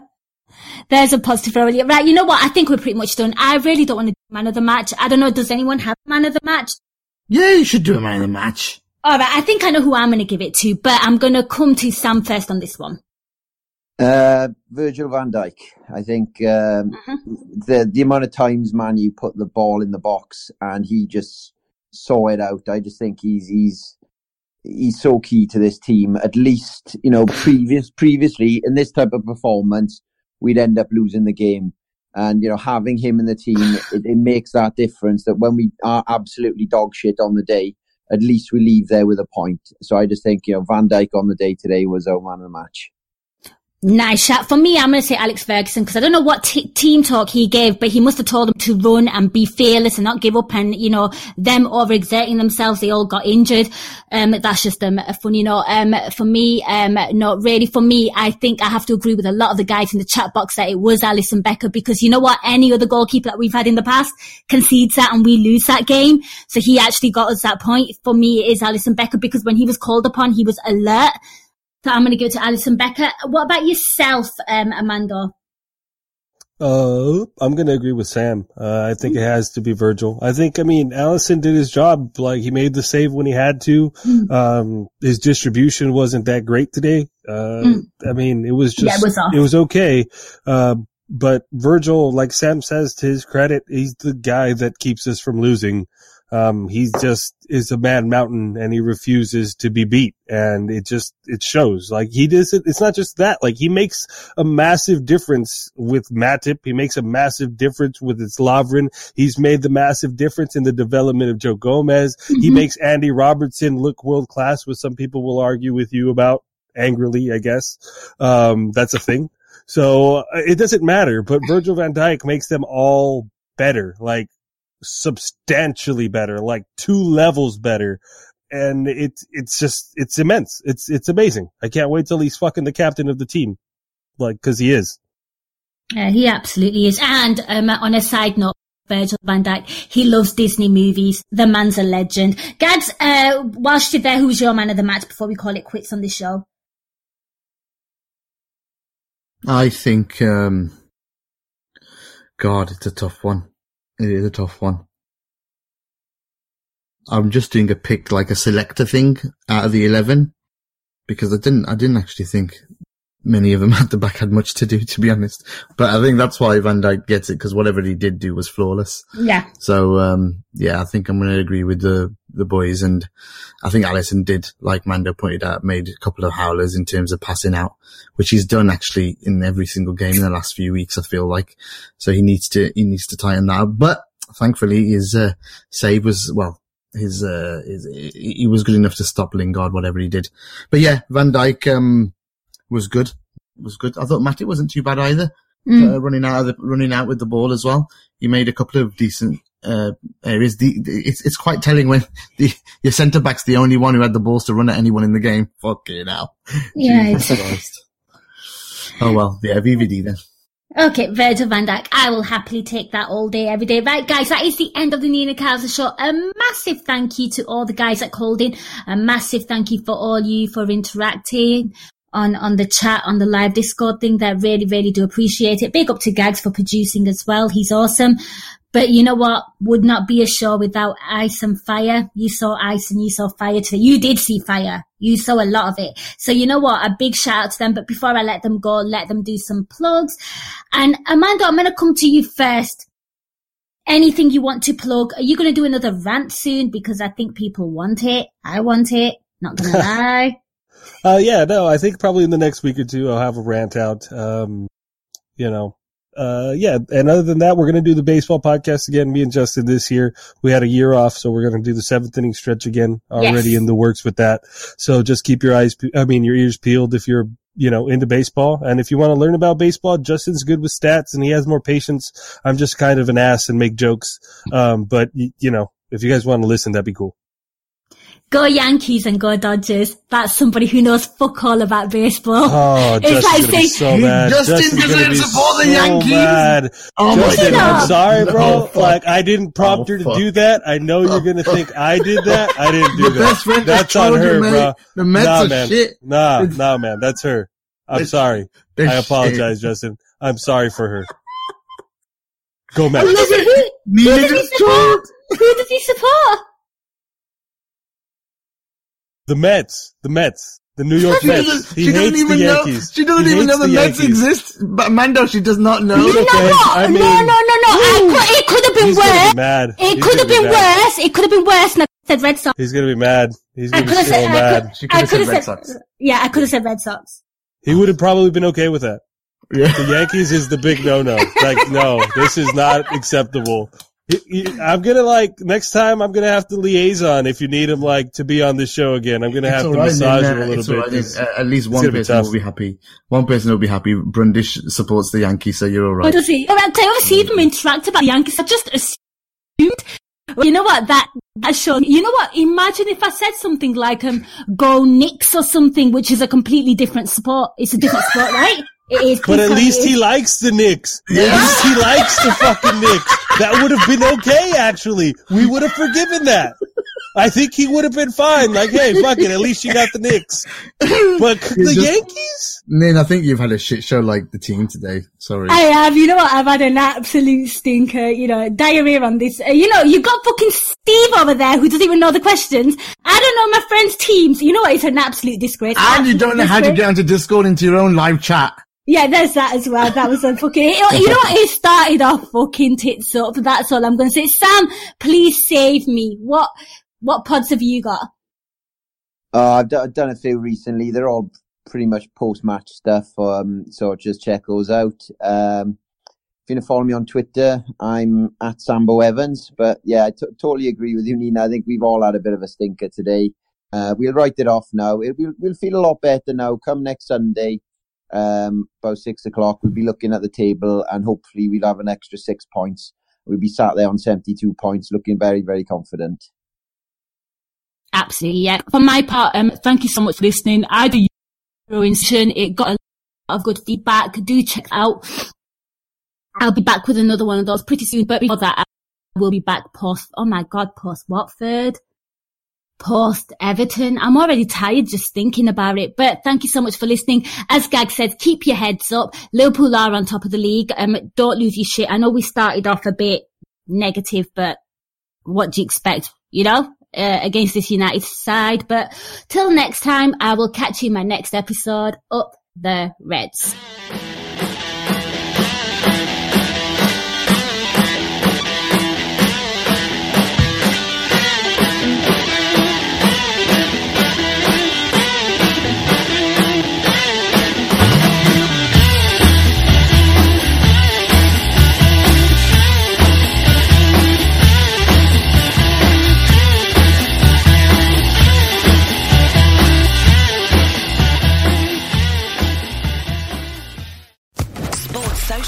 There's a positive for all of you. Right, you know what? I think we're pretty much done. I really don't want to do man of the match. I don't know. Does anyone have man of the match? Yeah, you should do a man of the match. All right, I think I know who I'm going to give it to, but I'm going to come to Sam first on this one. Uh, Virgil van Dijk. I think um, mm-hmm. the the amount of times man you put the ball in the box and he just saw it out. I just think he's he's he's so key to this team. At least you know previous previously in this type of performance, we'd end up losing the game. And, you know, having him in the team, it, it makes that difference that when we are absolutely dog shit on the day, at least we leave there with a point. So I just think, you know, Van Dijk on the day today was our man of the match. Nice shot. For me, I'm going to say Alex Ferguson because I don't know what t- team talk he gave, but he must have told them to run and be fearless and not give up. And, you know, them overexerting themselves, they all got injured. Um, that's just um, a funny note. Um, for me, um, not really. For me, I think I have to agree with a lot of the guys in the chat box that it was Alisson Becker because you know what? Any other goalkeeper that we've had in the past concedes that and we lose that game. So he actually got us that point. For me, it is Alisson Becker because when he was called upon, he was alert. So I'm going to go to Alisson Becker. What about yourself, um, Armando? Uh, I'm going to agree with Sam. Uh, I think it has to be Virgil. I think, I mean, Alisson did his job. Like he made the save when he had to. Mm. Um, his distribution wasn't that great today. Uh, mm. I mean, it was just, yeah, it, was it was okay. Uh, but Virgil, like Sam says, to his credit, he's the guy that keeps us from losing. Um, he just is a mad mountain and he refuses to be beat. And it just, it shows like he does it. It's not just that, like he makes a massive difference with Matip. He makes a massive difference with its Lovren. He's made the massive difference in the development of Joe Gomez. Mm-hmm. He makes Andy Robertson look world class, which some people will argue with you about angrily, I guess. Um, that's a thing. So uh, it doesn't matter, but Virgil van Dijk makes them all better, like substantially better, like two levels better. And it's, it's just, it's immense. It's, it's amazing. I can't wait till he's fucking the captain of the team. Like, cause he is. Yeah, he absolutely is. And um, on a side note, Virgil van Dijk, he loves Disney movies. The man's a legend. Gads, uh, whilst you're there, who's your man of the match before we call it quits on this show? I think, um, God, it's a tough one. It is a tough one. I'm just doing a pick, like a selector thing out of the 11 because I didn't, I didn't actually think many of them at the back had much to do, to be honest. But I think that's why Van Dijk gets it because whatever he did do was flawless. Yeah. So, um, yeah, I think I'm going to agree with the, the boys. And I think Alisson did, like Mando pointed out, made a couple of howlers in terms of passing out, which he's done actually in every single game in the last few weeks, I feel like. So he needs to, he needs to tighten that up. But thankfully his, uh, save was, well, his, uh, his, he was good enough to stop Lingard, whatever he did. But yeah, Van Dijk, um, was good. Was good. I thought Matty wasn't too bad either. Mm. Uh, running out of the, running out with the ball as well. He made a couple of decent, uh, areas. The, the- it's, it's quite telling when the, your centre back's the only one who had the balls to run at anyone in the game. Fucking hell. Yeah. Oh well, yeah, VVD then. Okay, Virgil van Dijk. I will happily take that all day, every day. Right, guys, that is the end of the Nina Kauser show. A massive thank you to all the guys that called in. A massive thank you for all you for interacting on, on the chat, on the live Discord thing. That really, really do appreciate it. Big up to Gags for producing as well. He's awesome. But you know what? Would not be a show without ice and fire. You saw ice and you saw fire today. You did see fire. You saw a lot of it. So you know what? A big shout out to them. But before I let them go, let them do some plugs. And Armando, I'm going to come to you first. Anything you want to plug? Are you going to do another rant soon? Because I think people want it. I want it. Not going to lie. Uh, yeah, no, I think probably in the next week or two I'll have a rant out. Um, you know, uh, yeah, and other than that, we're going to do the baseball podcast again. Me and Justin this year. We had a year off, so we're going to do the seventh inning stretch again. Already Yes. in the works with that. So just keep your eyes, I mean, your ears peeled if you're, you know, into baseball. And if you want to learn about baseball, Justin's good with stats and he has more patience. I'm just kind of an ass and make jokes. Um, but you know, if you guys want to listen, that'd be cool. Go Yankees and go Dodgers. That's somebody who knows fuck all about baseball. Oh, it's Justin's like gonna be saying, so mad. Justin Justin's doesn't be support the so Yankees. Mad. Oh Justin, I'm sorry, bro. fuck. like I didn't prompt Oh, her to fuck. do that. I know oh, you're gonna think I did that. I didn't do Your that. best friend That's on told you, her, bro. The Mets nah, are man. shit. Nah, It's- nah, man. That's her. I'm It's- sorry. they're I apologize, shit. Justin. I'm sorry for her. Go who, Mets. does who, who Nina does he support? Who does he support? The Mets. The Mets. The New York She Mets. doesn't, He she doesn't hates the even know. She doesn't He even know the, Mets Yankees. exist. But Mando, she does not know. You know okay. what? I no, mean- no, no, no. I could, it could have been He's worse. be mad. It He's could have gonna been mad. worse. It could have been worse. And I said Red Sox. He's gonna be mad. He's gonna could be so said, I mad. could, She could have could said have Red said, Sox. yeah, I could have said Red Sox. He would have probably been okay with that. Yeah. The Yankees is the big no-no. Like, no, this is not acceptable. He- he- I'm gonna like next time. I'm gonna have to liaison if you need him like to be on the show again. I'm gonna have It's to all right, massage then, him a little it's bit. right, 'cause then. Uh, At least one person will be happy. One person will be happy. Brundish supports the Yankees, so you're all right. What right. does he? Oh, I tell you, I've seen them interact about the Yankees. I just assumed. Well, you know what? That that show. You know what? Imagine if I said something like um, "Go Knicks" or something, which is a completely different sport. It's a different sport, right? It is. But at least tell he likes the Knicks. At least he likes the fucking Knicks. That would have been okay, actually. We would have forgiven that. I think he would have been fine. Like, hey, fuck it. At least you got the Knicks. But the just- Yankees? Nin, I think you've had a shit show like the team today. Sorry. I have. You know what? I've had an absolute stinker. You know, diarrhea on this. Uh, you know, you got fucking Steve over there who doesn't even know the questions. I don't know my friend's teams. You know what? It's an absolute disgrace. and you don't know how to get onto Discord into your own live chat. Yeah, there's that as well. That was a fucking. You know what? It started off fucking tits up. That's all I'm going to say. Sam, please save me. What what pods have you got? Uh, I've, d- I've done a few recently. They're all pretty much post-match stuff. Um, so just check those out. Um, if you want to follow me on Twitter, I'm at Sambo Evans. But yeah, I t- totally agree with you, Nina. I think we've all had a bit of a stinker today. Uh, we'll write it off now. It, we'll, we'll feel a lot better now. Come next Sunday. Um, about six o'clock. We'll be looking at the table and hopefully we'll have an extra six points. We'll be sat there on 72 points looking very, very confident. Absolutely, yeah. For my part, um, thank you so much for listening. I do Ruination. It got a lot of good feedback. Do check out. I'll be back with another one of those pretty soon, but before that, I will be back post, oh my god, post Watford, post Everton. I'm already tired just thinking about it, but thank you so much for listening. As Gag said, keep your heads up. Liverpool are on top of the league. Um, don't lose your shit. I know we started off a bit negative, but what do you expect? You know, uh, against this United side. But till next time, I will catch you in my next episode. Up the Reds.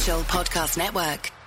Podcast Network.